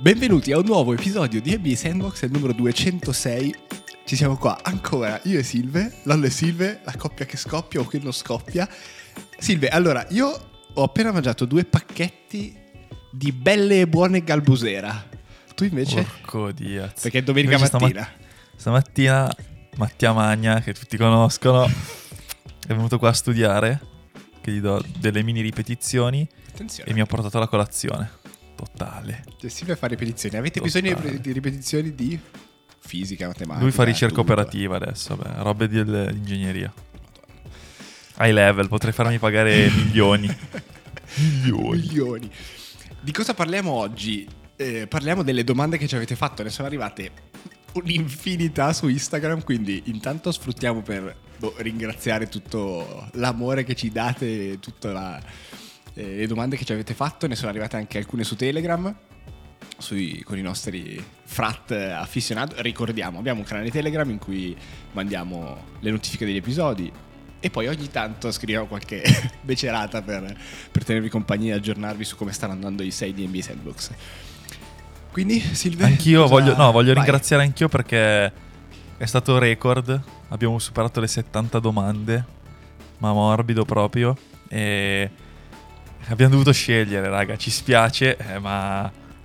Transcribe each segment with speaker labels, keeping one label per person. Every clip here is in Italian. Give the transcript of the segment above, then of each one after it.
Speaker 1: Benvenuti a un nuovo episodio di NBA Sandbox, il numero 206. Ci siamo qua ancora, io e Silve, Lollo e Silve, la coppia che scoppia o che non scoppia. Silve, allora, io ho appena mangiato due pacchetti di belle e buone galbusera. Tu invece?
Speaker 2: Porco Dio.
Speaker 1: Perché è domenica
Speaker 2: Invece
Speaker 1: mattina.
Speaker 2: stamat- stamattina Mattia Magna, che tutti conoscono, è venuto qua a studiare, che gli do delle mini ripetizioni
Speaker 1: Attenzione.
Speaker 2: e mi ha portato la colazione. Totale.
Speaker 1: Cioè, fa ripetizioni. Avete
Speaker 2: Totale.
Speaker 1: bisogno di- ripetizioni di fisica, matematica?
Speaker 2: Lui fa ricerca
Speaker 1: tutto.
Speaker 2: operativa adesso, beh, robe di di ingegneria. High level, potrei farmi pagare milioni. milioni.
Speaker 1: milioni. Di cosa parliamo oggi? Eh, parliamo delle domande che ci avete fatto, ne sono arrivate un'infinità su Instagram, quindi intanto sfruttiamo per boh, ringraziare tutto l'amore che ci date, tutte la- eh, le domande che ci avete fatto, ne sono arrivate anche alcune su Telegram. sui- con i nostri frat affissionati, ricordiamo, abbiamo un canale Telegram in cui mandiamo le notifiche degli episodi e poi ogni tanto scriviamo qualche becerata per, per tenervi compagnia e aggiornarvi su come stanno andando i 6 di NBA Sandbox. Quindi Silve...
Speaker 2: Anch'io
Speaker 1: cosa-
Speaker 2: voglio, no, voglio ringraziare anch'io perché è stato record. Abbiamo superato le 70 domande, ma morbido proprio. E abbiamo dovuto scegliere, raga. Ci spiace, eh, ma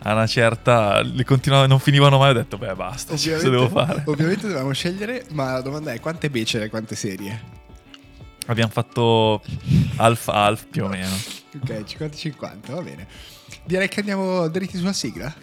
Speaker 2: a una certa le continuavano, non finivano mai. Ho detto, beh, basta, cosa devo fare?
Speaker 1: ovviamente dovevamo scegliere, ma la domanda è quante becere e quante serie?
Speaker 2: Abbiamo fatto half-half più o meno.
Speaker 1: Ok, 50-50, va bene. Direi che andiamo dritti sulla sigla.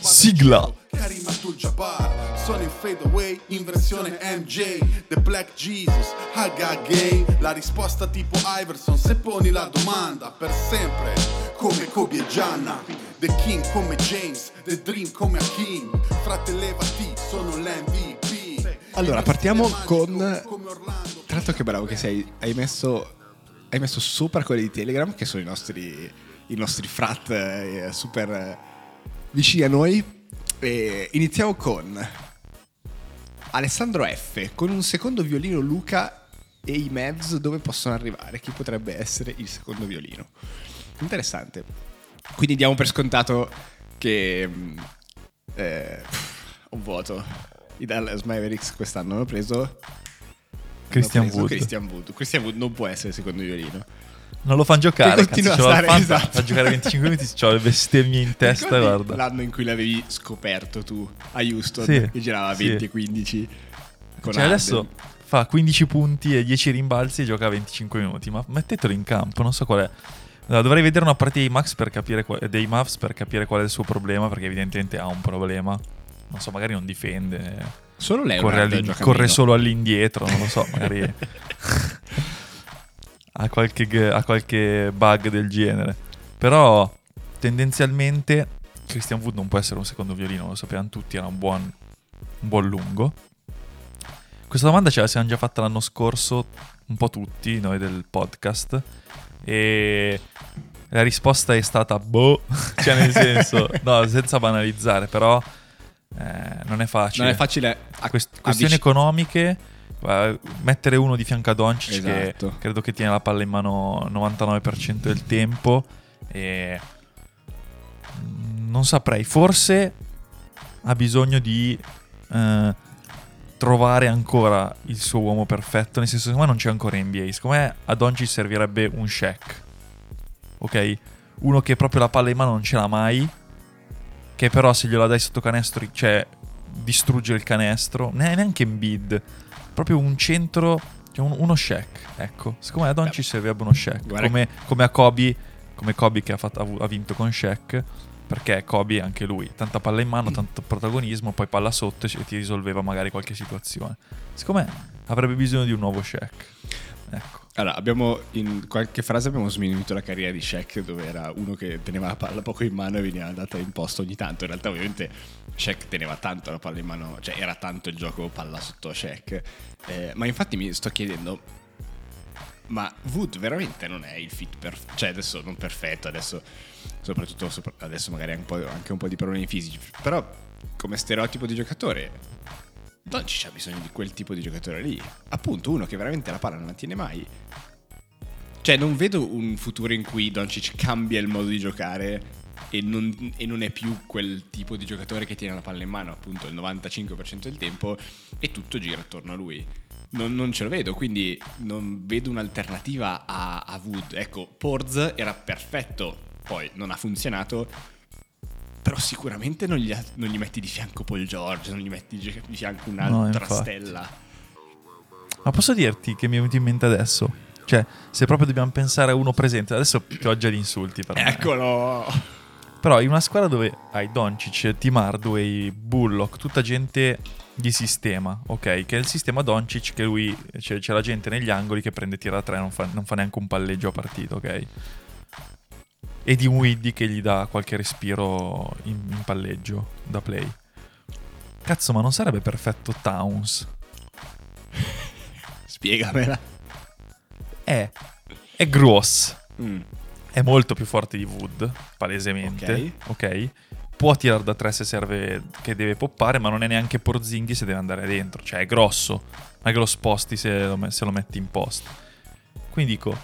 Speaker 2: Sigla.
Speaker 3: Karim Abdul-Jabbar Sono in fade away in versione MJ The Black Jesus, Haga Gay. La risposta tipo Iverson Se poni la domanda per sempre Come Kobe e Gianna. The King come James The Dream come Hakim Fratellevati, sono l'MVP
Speaker 1: Allora, partiamo con- l'altro che bravo che sei, hai messo, hai messo sopra quelli di Telegram, che sono i nostri, i nostri frat eh, super eh, vicini a noi. E iniziamo con Alessandro F, con un secondo violino Luca e i Mavs dove possono arrivare? Chi potrebbe essere il secondo violino? Interessante. Quindi diamo per scontato che... mm, eh, un voto. I Dallas Mavericks quest'anno hanno preso
Speaker 2: Christian
Speaker 1: hanno preso
Speaker 2: Wood.
Speaker 1: Christian Wood. Christian Wood non può essere secondo violino.
Speaker 2: Non lo fanno giocare.
Speaker 1: Continua
Speaker 2: cazzo,
Speaker 1: a
Speaker 2: c'ho
Speaker 1: stare-
Speaker 2: Fanta,
Speaker 1: esatto.
Speaker 2: Fa giocare 25 minuti, ho le bestemmie in testa, guarda.
Speaker 1: L'anno in cui l'avevi scoperto tu a Houston,
Speaker 2: Sì,
Speaker 1: che girava
Speaker 2: sì.
Speaker 1: 20-15. Con
Speaker 2: Cioè, adesso fa 15 punti e 10 rimbalzi e gioca 25 minuti. Ma mettetelo in campo, non so qual è. Dovrei vedere una partita dei Max per capire qual- dei Mavs per capire qual è il suo problema, perché evidentemente ha un problema. Non so, magari non difende.
Speaker 1: Solo lei
Speaker 2: corre, all'in- corre solo all'indietro, non lo so, magari ha, qualche, ha qualche bug del genere. Però tendenzialmente Christian Wood non può essere un secondo violino, lo sapevano tutti, era un buon, un buon lungo. Questa domanda ce la siamo già fatta l'anno scorso, un po' tutti noi del podcast, e la risposta è stata boh, cioè nel senso, no, senza banalizzare, però eh, non è facile.
Speaker 1: Non è facile a
Speaker 2: Quest- questioni
Speaker 1: avvic-
Speaker 2: economiche, mettere uno di fianco a Doncic
Speaker 1: Esatto.
Speaker 2: che credo che tiene la palla in mano 99% del tempo e non saprei, forse ha bisogno di eh, trovare ancora il suo uomo perfetto, nel senso secondo me non c'è ancora NBA, secondo me a Doncic servirebbe un Shaq. Ok? Uno che proprio la palla in mano non ce l'ha mai che però se gliela dai sotto canestro, cioè distrugge il canestro, ne- neanche in bid, proprio un centro, cioè un- uno Shaq, ecco. Secondo me a Doncic servirebbe uno Shaq,
Speaker 1: Guarda-
Speaker 2: come, come a Kobe, come Kobe che ha, fatto- ha vinto con Shaq, perché Kobe anche lui, tanta palla in mano, tanto protagonismo, poi palla sotto e ti risolveva magari qualche situazione. Secondo me avrebbe bisogno di un nuovo Shaq. Ecco.
Speaker 1: Allora, abbiamo in qualche frase abbiamo sminuito la carriera di Shaq, dove era uno che teneva la palla poco in mano e veniva data in posto ogni tanto. In realtà, ovviamente, Shaq teneva tanto la palla in mano, cioè era tanto il gioco palla sotto Shaq. Eh, ma infatti mi sto chiedendo, ma Wood veramente non è il fit perfetto? Cioè, adesso non perfetto, adesso, soprattutto sopra- adesso magari ha anche un po' di problemi fisici, però come stereotipo di giocatore Doncic ha bisogno di quel tipo di giocatore lì. Appunto, uno che veramente la palla non la tiene mai. Cioè, non vedo un futuro in cui Doncic cambia il modo di giocare e non, e non è più quel tipo di giocatore che tiene la palla in mano appunto il 95% del tempo e tutto gira attorno a lui. Non, non ce lo vedo, quindi non vedo un'alternativa a, a Wood. Ecco, Porz era perfetto, poi non ha funzionato, però sicuramente non gli, non gli metti di fianco Paul George, non gli metti di fianco
Speaker 2: No,
Speaker 1: un'altra
Speaker 2: infatti.
Speaker 1: stella.
Speaker 2: Ma posso dirti che mi è venuto in mente adesso? Cioè, se proprio dobbiamo pensare a uno presente, adesso già gli insulti. Per me.
Speaker 1: Eccolo!
Speaker 2: Però in una squadra dove hai Doncic, Tim Hardaway, Bullock, tutta gente di sistema, ok? Che è il sistema Doncic che lui, c'è, c'è la gente negli angoli che prende tira da tre, non fa, non fa neanche un palleggio a partita, ok? E di Widdy che gli dà qualche respiro in, in palleggio da play. Cazzo, ma non sarebbe perfetto Towns?
Speaker 1: Spiegamela.
Speaker 2: È, è gross.
Speaker 1: Mm.
Speaker 2: è molto più forte di Wood, palesemente. Ok. Può tirare da tre se serve che deve poppare, ma non è neanche Porzinghi se deve andare dentro. Cioè è grosso. È che lo sposti se lo, se lo metti in post. Quindi dico,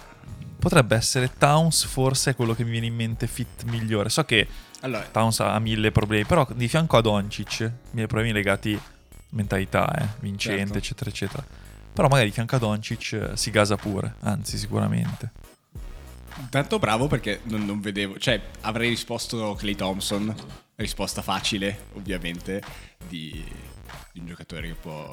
Speaker 2: potrebbe essere Towns forse è quello che mi viene in mente fit migliore. So che
Speaker 1: Allora,
Speaker 2: Towns ha mille problemi, però di fianco a Doncic, mille problemi legati a mentalità, eh, vincente,
Speaker 1: Certo.
Speaker 2: eccetera, eccetera. Però magari di fianco a Doncic eh, si gasa pure, anzi sicuramente.
Speaker 1: Tanto bravo perché non, non vedevo, cioè avrei risposto Clay Thompson, risposta facile ovviamente di, di un giocatore che può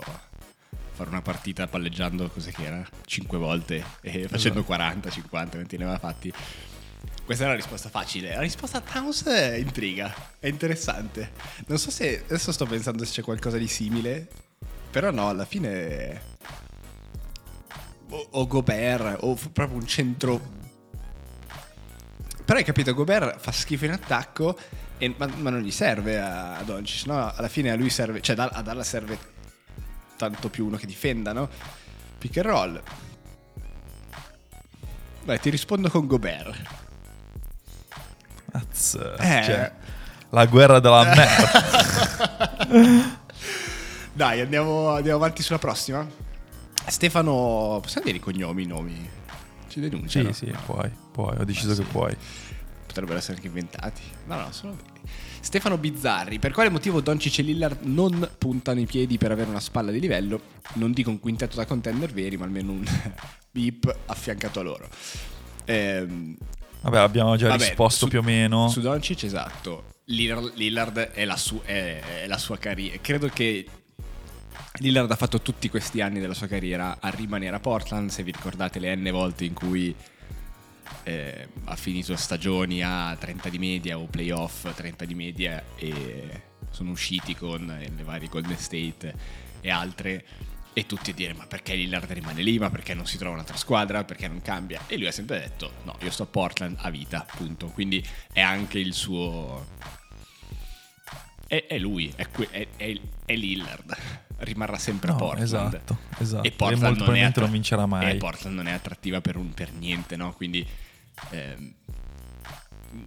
Speaker 1: fare una partita palleggiando, cos'è che era? 5 volte e facendo 40, 50, quanti ne aveva fatti. Questa è la risposta facile. La risposta a Towns è intriga, è interessante. Non so se adesso sto pensando se c'è qualcosa di simile, però no, alla fine o, o Gobert o proprio un centro però hai capito, Gobert fa schifo in attacco, e- ma, ma non gli serve a, a Doncic, no? Alla fine a lui serve, cioè a Dalla serve tanto più uno che difenda, no? Pick and roll. Beh, ti rispondo con Gobert.
Speaker 2: Azz,
Speaker 1: Eh.
Speaker 2: cioè, la guerra della merda.
Speaker 1: Dai, andiamo, andiamo avanti sulla prossima. Stefano, possiamo dire i cognomi, i nomi? Ci denunciano?
Speaker 2: sì, sì, puoi, puoi, ho deciso che
Speaker 1: sì.
Speaker 2: puoi.
Speaker 1: Potrebbero essere anche inventati. No, no, sono veri. Stefano Bizzarri, per quale motivo Doncic e Lillard non puntano i piedi per avere una spalla di livello? Non dico un quintetto da contender veri, ma almeno un beep affiancato a loro. Ehm,
Speaker 2: Vabbè, abbiamo già
Speaker 1: vabbè,
Speaker 2: risposto
Speaker 1: su-
Speaker 2: più o meno.
Speaker 1: Su Doncic, esatto. Lillard, Lillard è, la su- è- è la sua carriera. Credo che Lillard ha fatto tutti questi anni della sua carriera a rimanere a Portland. Se vi ricordate le n volte in cui eh, ha finito stagioni a 30 di media o playoff 30 di media e sono usciti con le varie Golden State e altre. E tutti a dire ma perché Lillard rimane lì? Ma perché non si trova un'altra squadra? Perché non cambia? E lui ha sempre detto no io sto a Portland a vita punto. Quindi è anche il suo è, è lui è, que- è- è Lillard rimarrà sempre
Speaker 2: No,
Speaker 1: Portland
Speaker 2: esatto, esatto.
Speaker 1: e
Speaker 2: E
Speaker 1: Portland
Speaker 2: molto
Speaker 1: non, è
Speaker 2: probabilmente non
Speaker 1: attra-
Speaker 2: vincerà mai.
Speaker 1: e Portland non è attrattiva per, un- per niente, no? Quindi ehm,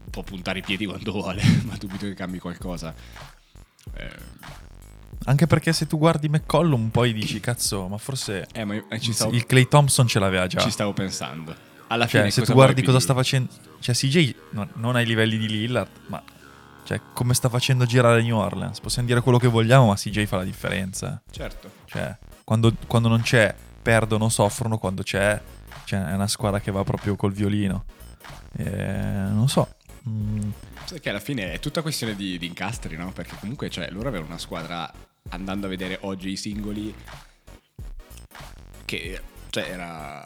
Speaker 1: può puntare i piedi quando vuole, ma dubito che cambi qualcosa. Ehm,
Speaker 2: Anche perché se tu guardi McCollum poi dici, cazzo, ma forse
Speaker 1: eh, ma eh, stavo,
Speaker 2: il Clay Thompson ce l'aveva già.
Speaker 1: ci stavo pensando. Alla
Speaker 2: Cioè,
Speaker 1: fine,
Speaker 2: se tu guardi cosa sta facendo... Cioè, CJ non, non ai livelli di Lillard, ma... Cioè, come sta facendo girare New Orleans? Possiamo dire quello che vogliamo, ma CJ fa la differenza.
Speaker 1: Certo.
Speaker 2: Cioè, quando, quando non c'è, perdono, soffrono. Quando c'è, cioè, è una squadra che va proprio col violino. Eh, non so. Mm,
Speaker 1: Sai che alla fine è tutta questione di, di incastri, no? Perché comunque, cioè, loro avevano una squadra, andando a vedere oggi i singoli, che cioè, era,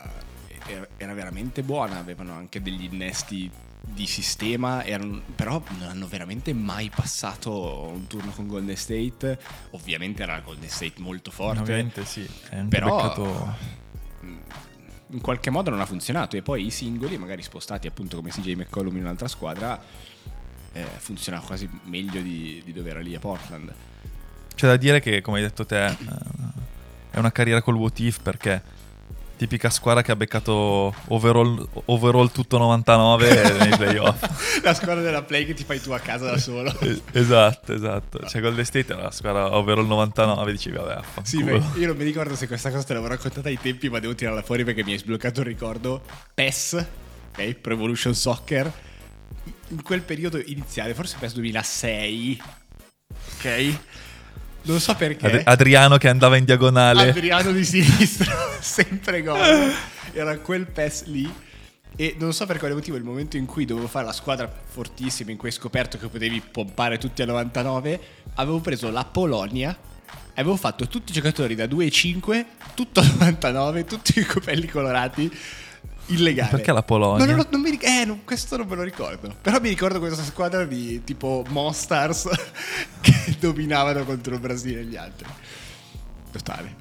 Speaker 1: era, era veramente buona, avevano anche degli innesti di sistema, erano- però non hanno veramente mai passato un turno con Golden State. Ovviamente era Golden State molto forte.
Speaker 2: ovviamente sì. È anche
Speaker 1: Però
Speaker 2: beccato...
Speaker 1: in qualche modo non ha funzionato e poi i singoli magari spostati appunto come CJ McCollum in un'altra squadra eh, funziona quasi meglio di, di dove era lì a Portland
Speaker 2: C'è da dire che, come hai detto te, eh, è una carriera col what if perché tipica squadra che ha beccato overall, overall tutto 99 nei playoff.
Speaker 1: la squadra della play che ti fai tu a casa da solo
Speaker 2: esatto, esatto. Cioè Golden State era la squadra overall 99, dicevi vabbè,
Speaker 1: sì,
Speaker 2: affanculo.
Speaker 1: beh, io non mi ricordo se questa cosa te l'avevo raccontata ai tempi ma devo tirarla fuori perché mi hai sbloccato il ricordo PES ok Pro Evolution Soccer in quel periodo iniziale, forse PES 2006, ok? Non so perché.
Speaker 2: Ad- Adriano che andava in diagonale.
Speaker 1: Adriano di sinistro, sempre gol. Era quel PES lì. E non so per quale motivo, il momento in cui dovevo fare la squadra fortissima, in cui hai scoperto che potevi pompare tutti a 99, avevo preso la Polonia. Avevo fatto tutti i giocatori da 2,5, tutto a 99, tutti i capelli colorati. Illegale.
Speaker 2: Perché la Polonia?
Speaker 1: No, no, no, non mi eh, non- questo non me lo ricordo. Però mi ricordo questa squadra di tipo Monstars che dominavano contro il Brasile e gli altri. Totale.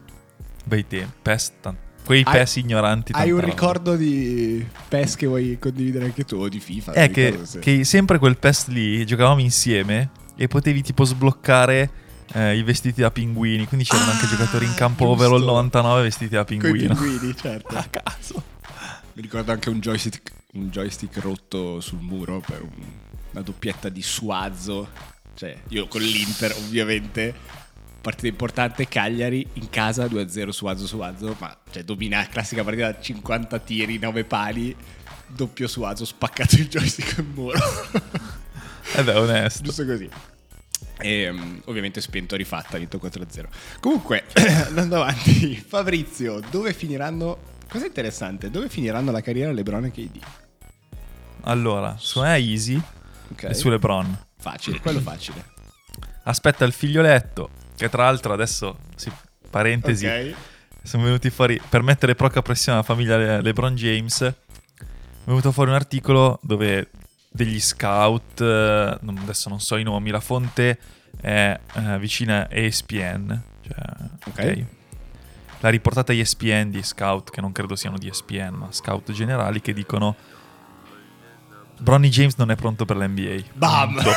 Speaker 2: Bei tempi. PES, tan- quei
Speaker 1: Hai-
Speaker 2: PES ignoranti.
Speaker 1: Hai un
Speaker 2: roba.
Speaker 1: ricordo di PES che vuoi condividere anche tu o di FIFA?
Speaker 2: È
Speaker 1: Non
Speaker 2: che,
Speaker 1: se-
Speaker 2: che sempre quel PES lì giocavamo insieme e potevi tipo sbloccare eh, i vestiti da pinguini. Quindi c'erano
Speaker 1: Ah,
Speaker 2: anche giocatori in campo
Speaker 1: giusto.
Speaker 2: overall 99 vestiti da pinguino.
Speaker 1: pinguini, certo.
Speaker 2: A caso.
Speaker 1: Mi ricordo anche un joystick, un joystick rotto sul muro per un- una doppietta di Suazo. Cioè, io con l'Inter, ovviamente. Partita importante, Cagliari in casa 2-0 Suazo Suazo, ma cioè domina classica partita da 50 tiri, 9 pali, doppio Suazo, spaccato il joystick al muro.
Speaker 2: Eh beh, onesto.
Speaker 1: Giusto così. E mm, ovviamente spento rifatta, vinto 4-0. Comunque, andando avanti, Fabrizio, dove finiranno? Cosa interessante, dove finiranno la carriera LeBron e KD?
Speaker 2: Allora, su me è easy
Speaker 1: Ok.
Speaker 2: e su LeBron.
Speaker 1: Facile, quello facile.
Speaker 2: Aspetta il figlioletto, che tra l'altro adesso, sì, parentesi,
Speaker 1: Ok.
Speaker 2: sono venuti fuori per mettere poca pressione alla famiglia Le- LeBron James. È venuto fuori un articolo dove degli scout, eh, adesso non so i nomi, la fonte è eh, vicina a ESPN. Cioè,
Speaker 1: Ok.
Speaker 2: ok. La riportata ESPN di scout, che non credo siano di ESPN, ma scout generali, che dicono Bronny James non è pronto per l'NBA.
Speaker 1: Bam!
Speaker 2: Punto.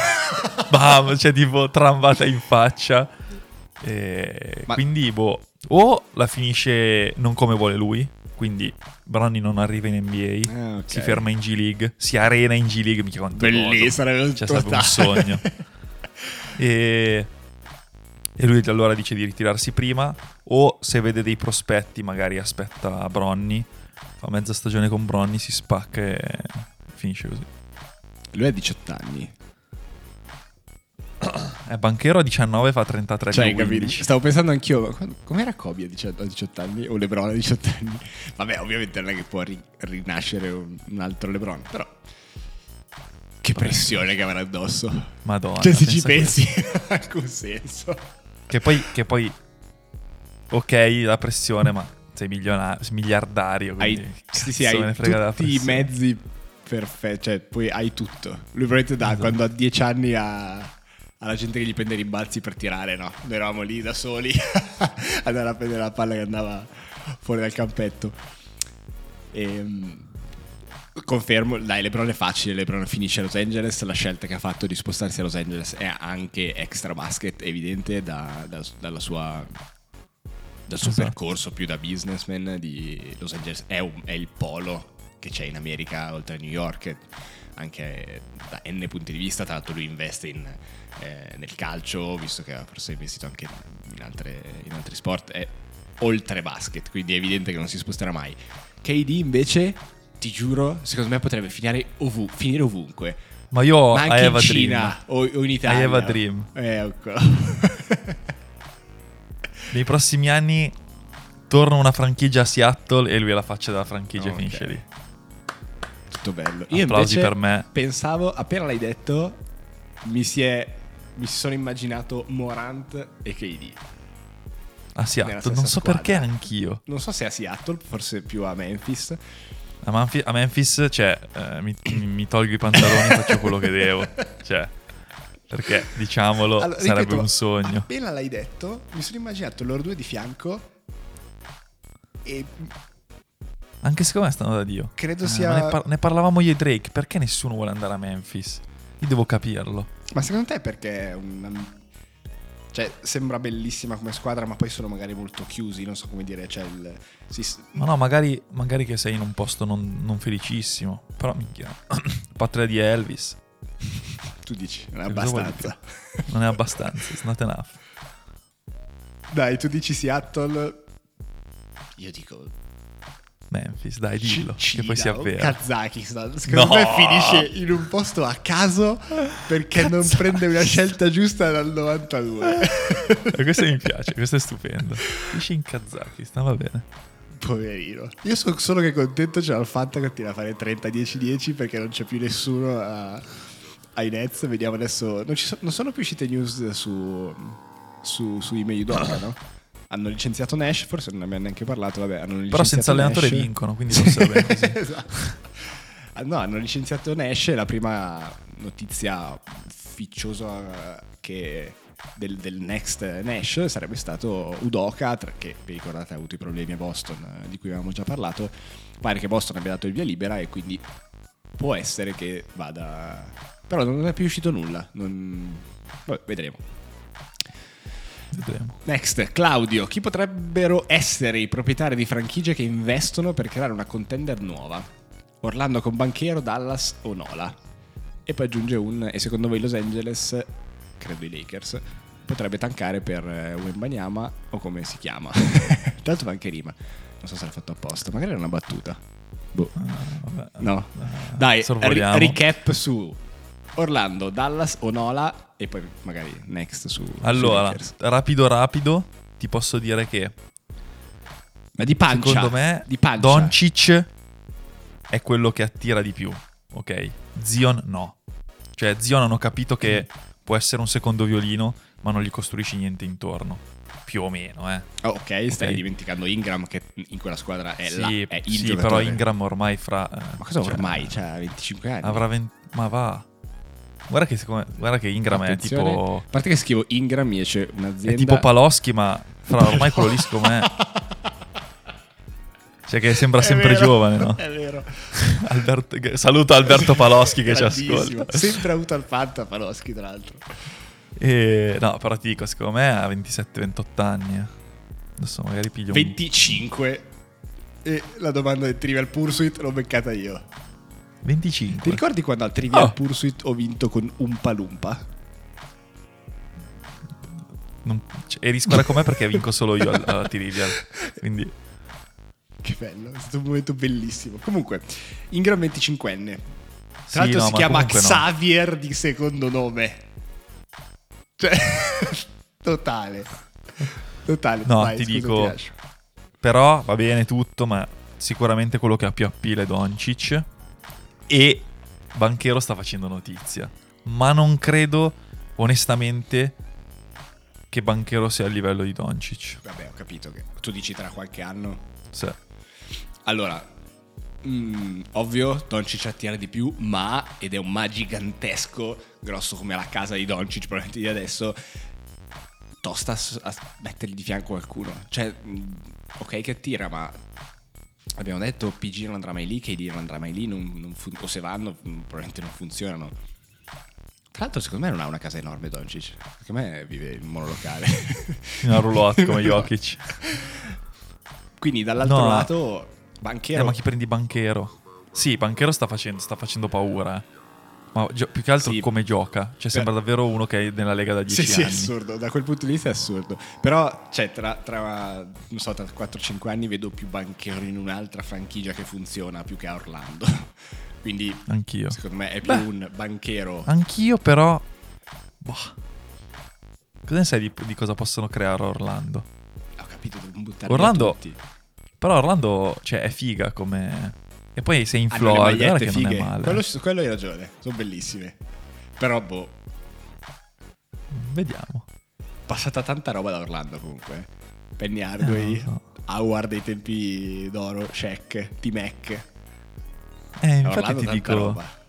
Speaker 2: Bam, cioè tipo trambata in faccia. E
Speaker 1: Ma-
Speaker 2: Quindi, boh, o la finisce non come vuole lui, quindi Bronny non arriva in NBA,
Speaker 1: Ah, ok.
Speaker 2: si ferma in G League, si arena in G League, mica quanto
Speaker 1: Bellissimo, sarebbe un
Speaker 2: Cioè, sarebbe un sogno. E, e lui allora dice di ritirarsi prima, o se vede dei prospetti, magari aspetta Bronny, fa mezza stagione con Bronny, si spacca e finisce così.
Speaker 1: Lui ha 18 anni.
Speaker 2: È banchero a 19 fa 33
Speaker 1: Cioè, capito?
Speaker 2: 15.
Speaker 1: Stavo pensando anch'io, ma quando- com'era Kobe a 18, a 18 anni? O LeBron a 18 anni? Vabbè, ovviamente non è che può ri- rinascere un, un altro LeBron, però... Che pressione che avrà addosso.
Speaker 2: Madonna.
Speaker 1: Cioè, se ci pensi, ha anche un senso.
Speaker 2: Che poi, che poi, ok, la pressione, ma sei milionario, miliardario.
Speaker 1: Hai, sì, sì, hai tutti i mezzi perfetti, cioè poi hai tutto. Lui probabilmente da
Speaker 2: Esatto.
Speaker 1: quando ha 10 anni ha, alla gente che gli prende i rimbalzi per tirare, no? Noi eravamo lì da soli andare a prendere la palla che andava fuori dal campetto. E, confermo, dai, LeBron è facile, LeBron finisce a Los Angeles, la scelta che ha fatto di spostarsi a Los Angeles è anche extra basket, evidente da- da- dalla sua dal suo
Speaker 2: Esatto.
Speaker 1: percorso più da businessman di Los Angeles è, un- è il polo che c'è in America oltre a New York anche da n punti di vista tra l'altro lui investe in, eh, nel calcio visto che ha forse investito anche in, altre- in altri sport è oltre basket quindi è evidente che non si sposterà mai KD invece ti giuro secondo me potrebbe finire, ovu- finire ovunque
Speaker 2: Ma io
Speaker 1: ma anche in Cina o, o in Italia
Speaker 2: I have a dream.
Speaker 1: eh, ecco.
Speaker 2: Nei prossimi anni torna una franchigia a Seattle e lui è la faccia della franchigia e
Speaker 1: Ok.
Speaker 2: finisce lì.
Speaker 1: Tutto bello. Io
Speaker 2: Applausi per me.
Speaker 1: pensavo, appena l'hai detto, mi si è. Mi sono immaginato Morant e KD.
Speaker 2: A Seattle, non so
Speaker 1: squadra.
Speaker 2: perché anch'io.
Speaker 1: Non so se a Seattle, forse più a Memphis.
Speaker 2: A, Manfi- a Memphis, cioè, eh, mi, mi- tolgo i pantaloni e faccio quello che devo. Cioè, perché, diciamolo,
Speaker 1: Allora,
Speaker 2: sarebbe
Speaker 1: ripeto,
Speaker 2: un sogno.
Speaker 1: Appena l'hai detto, mi sono immaginato loro due di fianco. E
Speaker 2: Anche secondo me stanno da Dio.
Speaker 1: credo
Speaker 2: Eh,
Speaker 1: sia.
Speaker 2: ne, par- ne parlavamo io e Drake. Perché nessuno vuole andare a Memphis? Io devo capirlo.
Speaker 1: Ma secondo te perché è una... Cioè, sembra bellissima come squadra, ma poi sono magari molto chiusi, non so come dire, cioè il... si-
Speaker 2: Ma no, magari, magari che sei in un posto non, non felicissimo. Però, minchia, patria di Elvis.
Speaker 1: tu dici, non è abbastanza.
Speaker 2: Non è abbastanza, it's not enough.
Speaker 1: Dai, tu dici Seattle. Io dico
Speaker 2: Memphis, dai, dillo,
Speaker 1: C-
Speaker 2: che poi si
Speaker 1: Cina o
Speaker 2: avvera.
Speaker 1: Kazakistan. Secondo
Speaker 2: No!
Speaker 1: me finisce in un posto a caso perché non prende una scelta giusta dal 92.
Speaker 2: E questo mi piace, questo è stupendo. Dici in Kazakistan, va bene.
Speaker 1: Poverino. Io sono solo che contento c'è il fatto che continua a fare 30-10-10 perché non c'è più nessuno a- ai Nets. Vediamo adesso. Non, ci so- non sono più uscite news su, su, su email Udoka, no? Hanno licenziato Nash, forse non ne abbiamo neanche parlato. Vabbè, hanno licenziato
Speaker 2: Però senza allenatore
Speaker 1: Nash.
Speaker 2: vincono, quindi forse va bene
Speaker 1: esatto. No, hanno licenziato Nash. La prima notizia ufficiosa che del, del next Nash sarebbe stato Udoka, che vi ricordate ha avuto i problemi a Boston eh, di cui avevamo già parlato. Pare che Boston abbia dato il via libera e quindi può essere che vada. Però non è più uscito nulla. Non... Vabbè, vedremo.
Speaker 2: Vedremo.
Speaker 1: Next, Claudio. Chi potrebbero essere i proprietari di franchigie che investono per creare una contender nuova? Orlando con Banchero, Dallas o Nola? E poi aggiunge un, e secondo voi Los Angeles, credo i Lakers, potrebbe tankare per eh, Wembanyama o come si chiama? Tanto va anche rima. Non so se l'ha fatto apposta, magari era una battuta. Boh.
Speaker 2: Ah.
Speaker 1: No.
Speaker 2: Ah,
Speaker 1: Dai,
Speaker 2: sorvoliamo.
Speaker 1: recap su Orlando, Dallas o Nola e poi magari next su
Speaker 2: Allora,
Speaker 1: Lakers.
Speaker 2: rapido rapido, ti posso dire che
Speaker 1: Ma di pancia.
Speaker 2: secondo me
Speaker 1: di pancia.
Speaker 2: Doncic è quello che attira di più, ok? Zion no. Cioè Zion hanno capito che può essere un secondo violino, ma non gli costruisci niente intorno. Più o meno, eh.
Speaker 1: Oh, ok, stai dimenticando Ingram che in quella squadra è, la,
Speaker 2: sì,
Speaker 1: è il
Speaker 2: sì,
Speaker 1: giocatore.
Speaker 2: però Ingram ormai fra... eh,
Speaker 1: Ma cosa
Speaker 2: cioè,
Speaker 1: ormai? Cioè, 25 anni.
Speaker 2: Avrà 20... Ma va. Guarda che, guarda che Ingram
Speaker 1: Attenzione.
Speaker 2: è tipo...
Speaker 1: A parte che scrivo Ingram mi esce un'azienda...
Speaker 2: È tipo Paloschi, ma fra ormai quello lì secondo me... Cioè che sembra
Speaker 1: È
Speaker 2: sempre
Speaker 1: vero,
Speaker 2: giovane, no?
Speaker 1: È vero.
Speaker 2: Alberto- saluto Alberto Paloschi che ci ascolta.
Speaker 1: Sempre avuto al Fanta Paloschi, tra l'altro.
Speaker 2: E, no, però ti dico, secondo me ha 27-28 anni. eh. Adesso magari piglio un...
Speaker 1: 25. E la domanda del Trivial Pursuit l'ho beccata io. Ti
Speaker 2: 25.
Speaker 1: ricordi quando al Trivial
Speaker 2: Oh.
Speaker 1: Pursuit ho vinto con un palumpa?
Speaker 2: Non- cioè, eri squadra con me perché vinco solo io al- alla Trivial. Quindi
Speaker 1: Che bello, è stato un momento bellissimo. Comunque, Ingram 25enne. Tra
Speaker 2: Sì,
Speaker 1: l'altro
Speaker 2: no,
Speaker 1: si
Speaker 2: ma
Speaker 1: chiama
Speaker 2: comunque no.
Speaker 1: Xavier di secondo nome. Cioè, totale. Totale.
Speaker 2: No,
Speaker 1: Vai,
Speaker 2: ti
Speaker 1: scusa,
Speaker 2: dico-
Speaker 1: lascio.
Speaker 2: Però va bene tutto, ma sicuramente quello che ha più appeal è Doncic. E Banchero sta facendo notizia. Ma non credo, onestamente, che Banchero sia a livello di Doncic.
Speaker 1: Vabbè, ho capito che tu dici tra qualche anno.
Speaker 2: Sì.
Speaker 1: Allora, mm, ovvio, Doncic attira di più, ma, ed è un ma gigantesco, grosso come la casa di Doncic, probabilmente di adesso, tosta a, mettergli di fianco qualcuno. Cioè, mm, ok che attira, ma abbiamo detto PG non andrà mai lì, KD non andrà mai lì, non- non fun- o se vanno mm, probabilmente non funzionano. Tra l'altro secondo me non ha una casa enorme Doncic, secondo me vive in monolocale.
Speaker 2: In una roulotte come Jokic.
Speaker 1: Quindi dall'altro
Speaker 2: No.
Speaker 1: lato, Banchero...
Speaker 2: Eh, ma chi prendi Banchero? Sì, Banchero sta facendo, sta facendo paura. Ma gio- più che altro
Speaker 1: Sì.
Speaker 2: come gioca. Cioè, sembra davvero uno che è nella Lega da 10
Speaker 1: Sì, sì, è
Speaker 2: anni.
Speaker 1: assurdo, da quel punto di vista è assurdo. Però, cioè, tra, tra, non so, tra 4-5 anni vedo più banchero in un'altra franchigia che funziona più che a Orlando. Quindi,
Speaker 2: Anch'io.
Speaker 1: secondo me, è più
Speaker 2: Beh.
Speaker 1: un banchero.
Speaker 2: Anch'io, però. Boh. Cosa ne sai di, di cosa possono creare a Orlando?
Speaker 1: Ho capito, devo buttarli
Speaker 2: Orlando-
Speaker 1: tutti.
Speaker 2: Però Orlando, cioè, è figa come. E poi sei in
Speaker 1: Hanno le
Speaker 2: Florida, guarda che non è
Speaker 1: fighe.
Speaker 2: male.
Speaker 1: Quello, quello hai ragione, sono bellissime. Però, boh,
Speaker 2: Vediamo.
Speaker 1: passata tanta roba da Orlando comunque. Penny Hardaway,
Speaker 2: Eh, no.
Speaker 1: Howard dei tempi d'oro, Shaq, T-Mac.
Speaker 2: Eh, infatti
Speaker 1: Orlando
Speaker 2: ti dico.
Speaker 1: roba.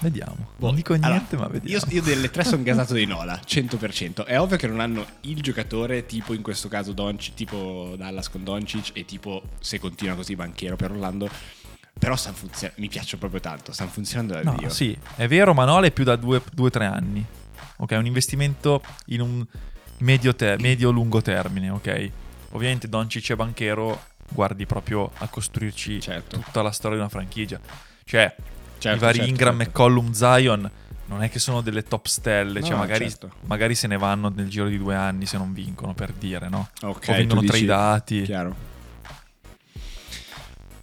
Speaker 2: Vediamo.
Speaker 1: Boh,
Speaker 2: Non dico
Speaker 1: allora,
Speaker 2: niente, ma vediamo.
Speaker 1: Io, io delle tre sono gasato di Nola, 100%. È ovvio che non hanno il giocatore tipo in questo caso Doncic, tipo Dallas con Doncic e tipo se continua così banchiero per Orlando. Però stanno funzionando, mi piacciono proprio tanto, stanno funzionando da
Speaker 2: No,
Speaker 1: Dio.
Speaker 2: sì, è vero, ma Nola è più da 2-3 anni. Ok, è un investimento in un medio te- medio-lungo termine, ok? Ovviamente Doncic e Banchero guardi proprio a costruirci
Speaker 1: Certo.
Speaker 2: tutta la storia di una franchigia. Cioè,
Speaker 1: Certo,
Speaker 2: i vari
Speaker 1: certo,
Speaker 2: Ingram,
Speaker 1: certo.
Speaker 2: McCollum, Zion non è che sono delle top stelle,
Speaker 1: No,
Speaker 2: cioè magari,
Speaker 1: certo.
Speaker 2: magari se ne vanno nel giro di due anni se non vincono, per dire, no?
Speaker 1: Ok,
Speaker 2: o vengono
Speaker 1: tu dici-
Speaker 2: tradati.
Speaker 1: Chiaro.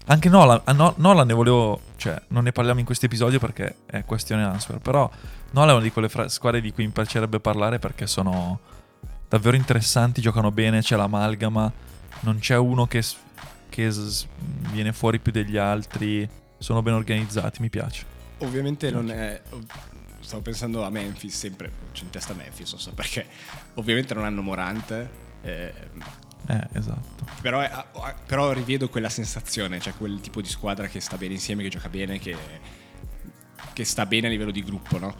Speaker 2: Anche Nolan, ah, no, Nolan ne volevo, cioè non ne parliamo in questo episodio perché è questione answer, però Nolan è una di quelle fra- squadre di cui mi piacerebbe parlare perché sono davvero interessanti, giocano bene, c'è l'amalgama, non c'è uno che, che s- viene fuori più degli altri, sono ben organizzati, mi piace.
Speaker 1: Ovviamente non è. Stavo pensando a Memphis, sempre c'è in testa Memphis, non so perché. Ovviamente non hanno Morant. eh,
Speaker 2: Eh, esatto.
Speaker 1: però, è- però rivedo quella sensazione, cioè quel tipo di squadra che sta bene insieme, che gioca bene, che, che sta bene a livello di gruppo, no?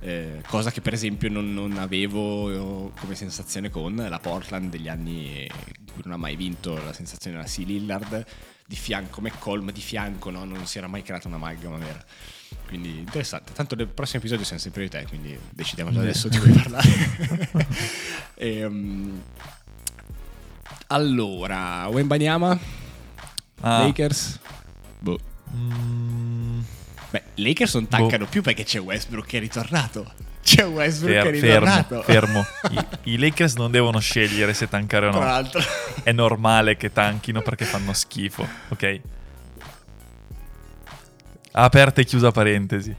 Speaker 1: Eh, cosa che per esempio non, non avevo eh, come sensazione con la Portland degli anni in cui non ha mai vinto la sensazione della C. Lillard di fianco, McColm di fianco, no? non si era mai creata un'amalgama vera. Quindi interessante. Tanto nel prossimo episodio siamo sempre di te, quindi decidiamo già adesso di cui parlare. Ehm, allora, Wembanyama,
Speaker 2: Ah,
Speaker 1: Lakers. Boh.
Speaker 2: mm,
Speaker 1: Beh, Lakers non tancano più perché c'è Westbrook che è ritornato. C'è Westbrook
Speaker 2: fer-
Speaker 1: che è
Speaker 2: fermo,
Speaker 1: ritornato.
Speaker 2: fermo. I, I Lakers non devono scegliere se tankare o
Speaker 1: Tra
Speaker 2: no.
Speaker 1: l'altro.
Speaker 2: È normale che tanchino perché fanno schifo, ok? Aperta e chiusa parentesi.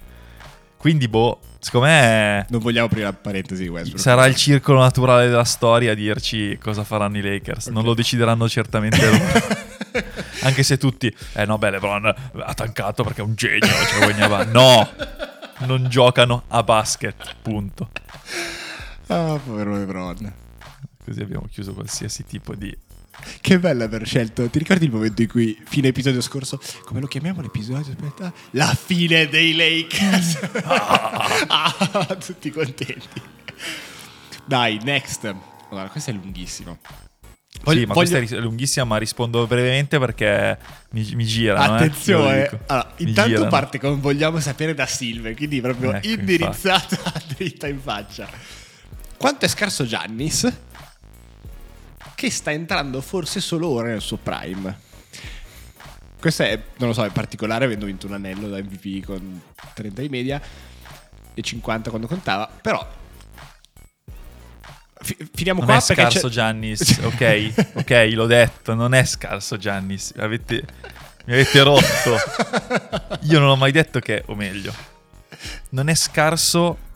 Speaker 2: Quindi, boh, secondo me
Speaker 1: Non vogliamo aprire la parentesi di Westbrook.
Speaker 2: sarà il circolo naturale della storia a dirci cosa faranno i Lakers. Non lo decideranno certamente loro. Anche se tutti, eh no, beh, LeBron ha tancato perché è un genio. Cioè, no, non giocano a basket. Punto.
Speaker 1: Ah, povero LeBron.
Speaker 2: Così abbiamo chiuso qualsiasi tipo di.
Speaker 1: Che bello aver scelto. Ti ricordi il momento in cui, fine episodio scorso, come lo chiamiamo l'episodio? Aspetta. La fine dei Lakers. Ah, tutti contenti. Dai, next. Allora, questo è lunghissimo.
Speaker 2: Sì, ma questa è lunghissima, ma rispondo brevemente perché mi, mi girano. eh,
Speaker 1: Attenzione,
Speaker 2: dico.
Speaker 1: allora, intanto
Speaker 2: girano.
Speaker 1: parte con vogliamo sapere da Silve, quindi proprio
Speaker 2: Ecco,
Speaker 1: indirizzata dritta in faccia. Quanto è scarso Giannis? Che sta entrando forse solo ora nel suo prime. Questo è, non lo so, in particolare avendo vinto un anello da MVP con 30 di media e 50 quando contava, però finiamo
Speaker 2: Non
Speaker 1: qua
Speaker 2: è
Speaker 1: perché
Speaker 2: scarso
Speaker 1: c'è-
Speaker 2: Giannis, ok? Ok, l'ho detto, non è scarso Giannis. Avete, mi avete rotto. Io non ho mai detto che, o meglio, non è scarso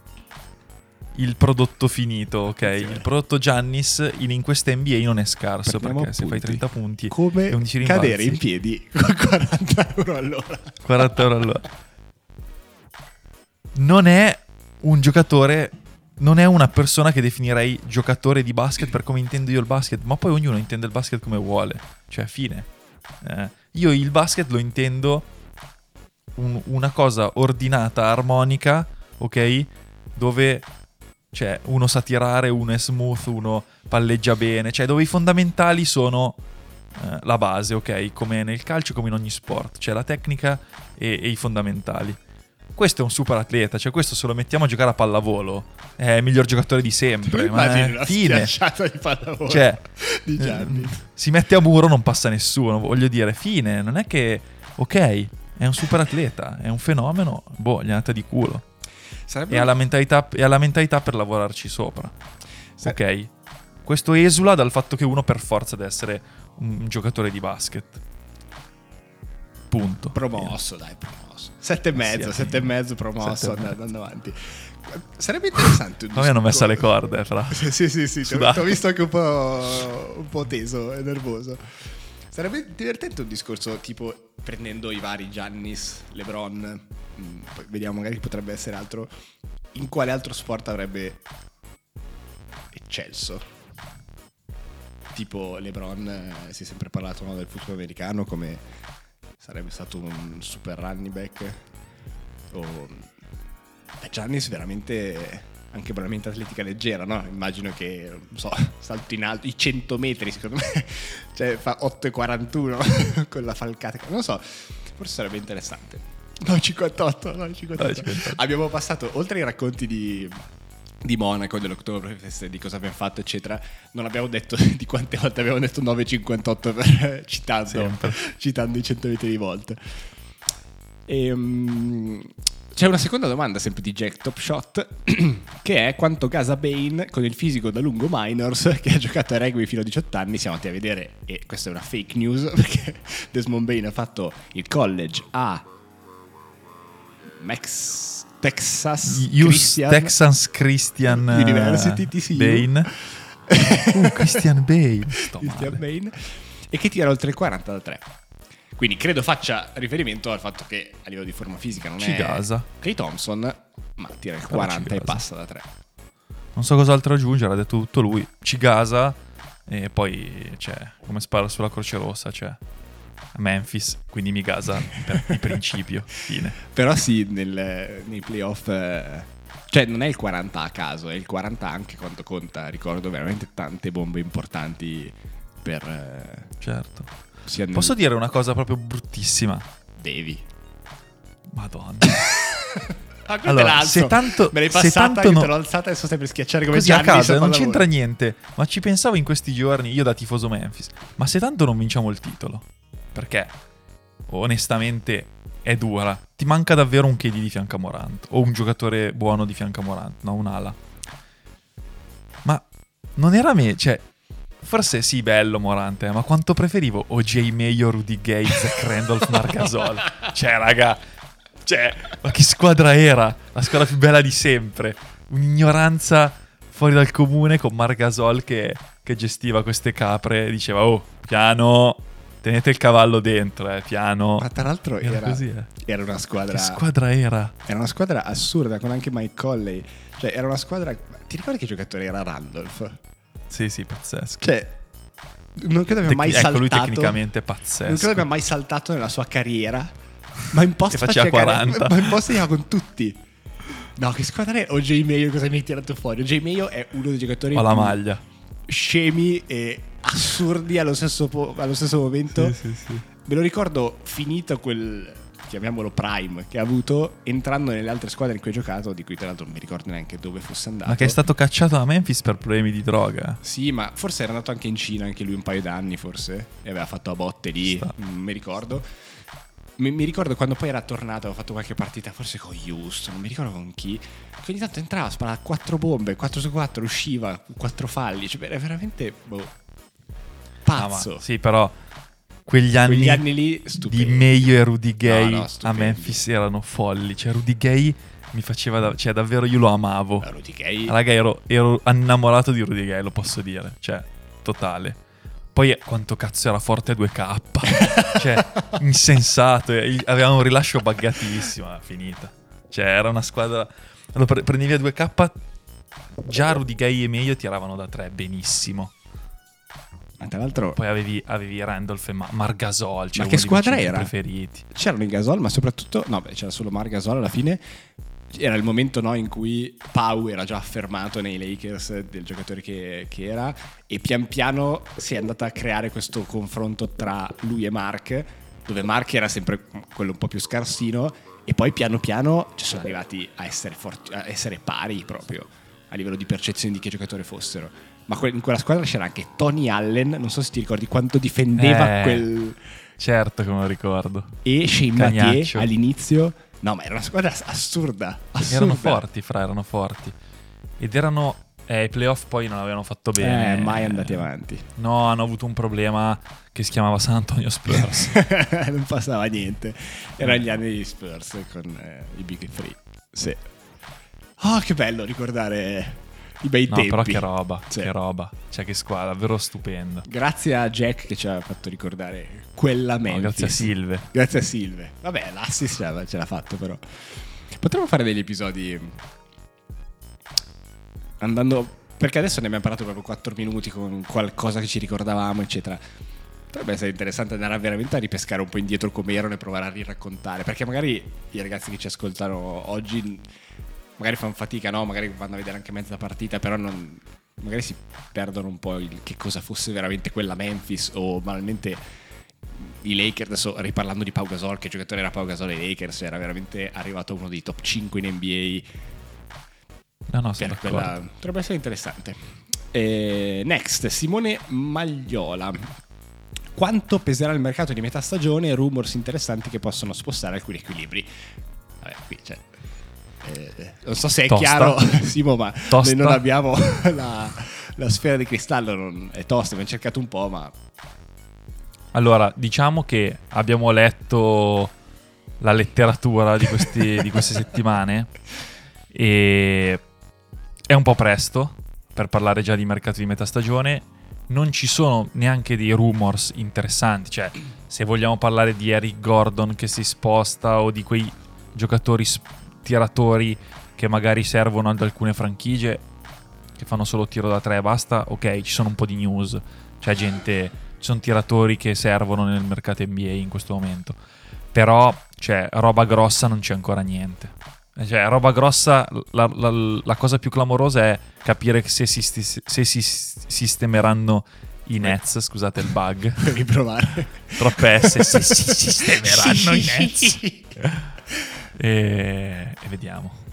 Speaker 2: il prodotto finito, ok? Il prodotto Giannis in, in questa NBA non è scarso
Speaker 1: Prendiamo
Speaker 2: perché se fai
Speaker 1: appunti.
Speaker 2: 30 punti
Speaker 1: come
Speaker 2: e 11 rimbalzi,
Speaker 1: cadere in piedi con 40 euro all'ora.
Speaker 2: 40 euro all'ora. Non è un giocatore, non è una persona che definirei giocatore di basket per come intendo io il basket, ma poi ognuno intende il basket come vuole, cioè fine. Eh, io il basket lo intendo un- una cosa ordinata, armonica, ok? Dove cioè, uno sa tirare, uno è smooth, uno palleggia bene, cioè dove i fondamentali sono eh, la base, ok? Come nel calcio, come in ogni sport, c'è la tecnica e, e i fondamentali. Questo è un super atleta, cioè questo se lo mettiamo a giocare a pallavolo è il miglior giocatore di sempre. ma
Speaker 1: Immagini
Speaker 2: è
Speaker 1: una
Speaker 2: fine.
Speaker 1: schiacciata di pallavolo
Speaker 2: Cioè,
Speaker 1: di
Speaker 2: eh,
Speaker 1: Gianni.
Speaker 2: si mette a muro, non passa nessuno. Voglio dire, fine. Non è che, ok, è un super atleta, è un fenomeno, boh, gli è andata di culo.
Speaker 1: Sarebbe
Speaker 2: E ha la mentalità, e ha la mentalità per lavorarci sopra.
Speaker 1: Sa-
Speaker 2: Ok. Questo esula dal fatto che uno per forza deve essere un giocatore di basket. Punto.
Speaker 1: promosso, dai, promosso. Sette e mezzo,
Speaker 2: Sì,
Speaker 1: sette e mezzo promosso,
Speaker 2: e
Speaker 1: andando,
Speaker 2: mezzo.
Speaker 1: andando avanti. Sarebbe interessante un
Speaker 2: A me hanno messo
Speaker 1: discorso-
Speaker 2: corde, fra.
Speaker 1: Sì, sì, sì, sì ti ho-
Speaker 2: Sudato.
Speaker 1: ti ho visto anche un po', un po' teso e nervoso. Sarebbe divertente un discorso tipo prendendo i vari Giannis, LeBron, mm, poi vediamo magari potrebbe essere altro. In quale altro sport avrebbe eccelso? Tipo LeBron, eh, si è sempre parlato no, del football americano come sarebbe stato un super running back. O Beh, Giannis veramente anche veramente atletica leggera, no? Immagino che, non so, salto in alto, i 100 metri secondo me, cioè fa 8,41 con la falcata, non so, forse sarebbe interessante. 9,58, 9,58.
Speaker 2: 9,58.
Speaker 1: Abbiamo passato, oltre ai racconti di, di Monaco, dell'Oktoberfest, di cosa abbiamo fatto, eccetera, non abbiamo detto di quante volte abbiamo detto 9,58 per, citando,
Speaker 2: Sempre.
Speaker 1: citando i 100 metri di volta. E, mm, C'è una seconda domanda sempre di Jack Top Shot che è quanto gasa Bane con il fisico da lungo minors che ha giocato a rugby fino a 18 anni siamo andati a vedere e questa è una fake news perché Desmond Bane ha fatto il college a Max Texas Christian
Speaker 2: Texas Christian eh,
Speaker 1: University, TCU.
Speaker 2: Bane. Uh, Christian. Sto
Speaker 1: Christian. Bane e che tira oltre il 40 da 3 quindi credo faccia riferimento al fatto che a livello di forma fisica non
Speaker 2: Ci
Speaker 1: è
Speaker 2: gasa.
Speaker 1: Clay Thompson ma tira il
Speaker 2: Però ci
Speaker 1: 40 e passa da 3
Speaker 2: Non so cos'altro aggiungere, ha detto tutto lui. Ci gasa e poi c'è come spara sulla Croce Rossa, cioè Memphis, quindi mi gasa per di principio. Fine.
Speaker 1: Però sì, nel- nei playoff... eh, cioè, non è il 40 a caso, è il 40 anche quando conta. Ricordo veramente tante bombe importanti per... eh,
Speaker 2: Certo.
Speaker 1: nel-
Speaker 2: Posso dire una cosa proprio bruttissima?
Speaker 1: Devi.
Speaker 2: Madonna.
Speaker 1: Ah,
Speaker 2: Allora, se tanto-
Speaker 1: Me l'hai
Speaker 2: se
Speaker 1: passata,
Speaker 2: tanto
Speaker 1: io
Speaker 2: no-
Speaker 1: te l'ho alzata e adesso stai per schiacciare come
Speaker 2: Così a
Speaker 1: Gianni
Speaker 2: caso,
Speaker 1: sul
Speaker 2: non c'entra niente. Ma ci pensavo in questi giorni, io da tifoso Memphis. Ma se tanto non vinciamo il titolo? Perché, onestamente, è dura. Ti manca davvero un KD di fianco a Morant. O un giocatore buono di fianco a Morant. No, un'ala. Ma non era me, cioè... Forse sì, bello Morante, ma quanto preferivo OJ Mayo, Rudy Zach Randolph, Marc Gasol. Cioè, raga, cioè, ma che squadra era? La squadra più bella di sempre. Un'ignoranza fuori dal comune con Marc Gasol che, che gestiva queste capre e diceva, oh, piano, tenete il cavallo dentro, eh, piano.
Speaker 1: Ma tra l'altro
Speaker 2: Era
Speaker 1: era,
Speaker 2: così, eh.
Speaker 1: era una squadra...
Speaker 2: Che squadra era?
Speaker 1: Era una squadra assurda con anche Mike Colley. Cioè, era una squadra... Ti ricordi che giocatore era Randolph?
Speaker 2: Sì, sì, pazzesco.
Speaker 1: Cioè, non credo abbia
Speaker 2: Tec-
Speaker 1: mai
Speaker 2: ecco,
Speaker 1: saltato...
Speaker 2: lui tecnicamente è
Speaker 1: Non
Speaker 2: pazzesco.
Speaker 1: credo abbia mai saltato nella sua carriera. Ma in post
Speaker 2: faceva
Speaker 1: faceva
Speaker 2: 40.
Speaker 1: Ma in post era con tutti. No, che squadra è? OJ Mayo cosa mi hai tirato fuori? OJ Mayo è uno dei giocatori
Speaker 2: Ho la maglia.
Speaker 1: Scemi e assurdi allo stesso, po- allo stesso momento.
Speaker 2: sì, sì.
Speaker 1: Me lo ricordo finito quel, chiamiamolo prime, che ha avuto entrando nelle altre squadre in cui ha giocato, di cui tra l'altro non mi ricordo neanche dove fosse andato.
Speaker 2: Ma che è stato cacciato da Memphis per problemi di droga.
Speaker 1: Sì, ma forse era andato anche in Cina, anche lui un paio d'anni forse, e aveva fatto a botte lì,
Speaker 2: Sta.
Speaker 1: non mi ricordo. Mi, mi ricordo quando poi era tornato, aveva fatto qualche partita, forse con Houston, non mi ricordo con chi, che ogni tanto entrava, sparava quattro bombe, 4 su 4, usciva, quattro falli, cioè era veramente boh, pazzo.
Speaker 2: sì, però quegli anni,
Speaker 1: Quegli anni lì
Speaker 2: di
Speaker 1: stupendi.
Speaker 2: Mayo e Rudy Gay
Speaker 1: No, no,
Speaker 2: a. Memphis erano folli. Cioè, Rudy Gay mi faceva. da- cioè, davvero io lo amavo.
Speaker 1: Rudy Gay.
Speaker 2: Raga, ero, ero innamorato di Rudy Gay, lo posso dire. Cioè, totale. Poi quanto cazzo era forte a 2K. cioè, insensato. Aveva un rilascio buggatissimo. finita. Cioè, era una squadra. Lo pre- prenevi a 2K. Già Rudy Gay e Mayo tiravano da 3 benissimo.
Speaker 1: Ma tra l'altro
Speaker 2: Poi avevi, avevi Randolph e Ma- Margasol. Cioè
Speaker 1: Ma che squadra era?
Speaker 2: preferiti.
Speaker 1: c'erano i Gasol, ma soprattutto, no, beh, c'era solo Mar Gasol alla fine. Era il momento no, in cui Pau era già affermato nei Lakers del giocatore che, che era e pian piano si è andata a creare questo confronto tra lui e Mark, dove Mark era sempre quello un po' più scarsino e poi piano piano ci sono arrivati a essere, forti- a essere pari proprio a livello di percezione di che giocatore fossero. Ma in quella squadra c'era anche Tony Allen, non so se ti ricordi quanto difendeva
Speaker 2: Eh.
Speaker 1: quel
Speaker 2: Certo che me lo ricordo.
Speaker 1: e Shane Mathieu all'inizio. No, ma era una squadra assurda. assurda.
Speaker 2: Erano forti, fra, erano forti. Ed erano... Eh, i playoff poi non avevano fatto bene.
Speaker 1: Eh, mai andati avanti.
Speaker 2: No, hanno avuto un problema che si chiamava San Antonio Spurs.
Speaker 1: non passava niente. Erano gli anni di Spurs con eh, i Big Three. Sì. Oh, che bello ricordare i bei
Speaker 2: no,
Speaker 1: tempi.
Speaker 2: però che roba,
Speaker 1: Sì.
Speaker 2: che roba. Cioè, che squadra, davvero stupenda.
Speaker 1: Grazie a Jack che ci ha fatto ricordare quella
Speaker 2: No,
Speaker 1: Memphis.
Speaker 2: grazie a Silve.
Speaker 1: Grazie a Silve. Vabbè, l'assist ce l'ha, ce l'ha fatto però. Potremmo fare degli episodi andando... Perché adesso ne abbiamo parlato proprio 4 minuti con qualcosa che ci ricordavamo, eccetera. Potrebbe essere interessante andare veramente a ripescare un po' indietro come erano e provare a riraccontare. Perché magari i ragazzi che ci ascoltano oggi magari fanno fatica, no? Magari vanno a vedere anche mezza partita, però non, magari si perdono un po' il che cosa fosse veramente quella Memphis o banalmente i Lakers, adesso riparlando di Pau Gasol, che giocatore era Pau Gasol ai Lakers, era veramente arrivato uno dei top 5 in NBA.
Speaker 2: No, no, sono
Speaker 1: quella, potrebbe essere interessante. Eh, next, Simone Magliola. Quanto peserà il mercato di metà stagione? Rumors interessanti che possono spostare alcuni equilibri. Vabbè, qui c'è Eh, non so se è
Speaker 2: Tosta.
Speaker 1: chiaro, Simo, ma
Speaker 2: Tosta.
Speaker 1: noi non abbiamo la, la sfera di cristallo, non- è tosta, abbiamo cercato un po', ma
Speaker 2: Allora, diciamo che abbiamo letto la letteratura di, questi- di queste settimane e è un po' presto per parlare già di mercato di metà stagione. Non ci sono neanche dei rumors interessanti, cioè se vogliamo parlare di Eric Gordon che si sposta o di quei giocatori tiratori che magari servono ad alcune franchigie che fanno solo tiro da tre e basta, ok, ci sono un po' di news, c'è gente, ci sono tiratori che servono nel mercato NBA in questo momento, però, cioè, roba grossa non c'è ancora niente. Cioè, roba grossa, la, la- la cosa più clamorosa è capire se si, se si sistemeranno i Nets, scusate il bug,
Speaker 1: per riprovare.
Speaker 2: troppe S, se si sistemeranno i Nets e, e vediamo.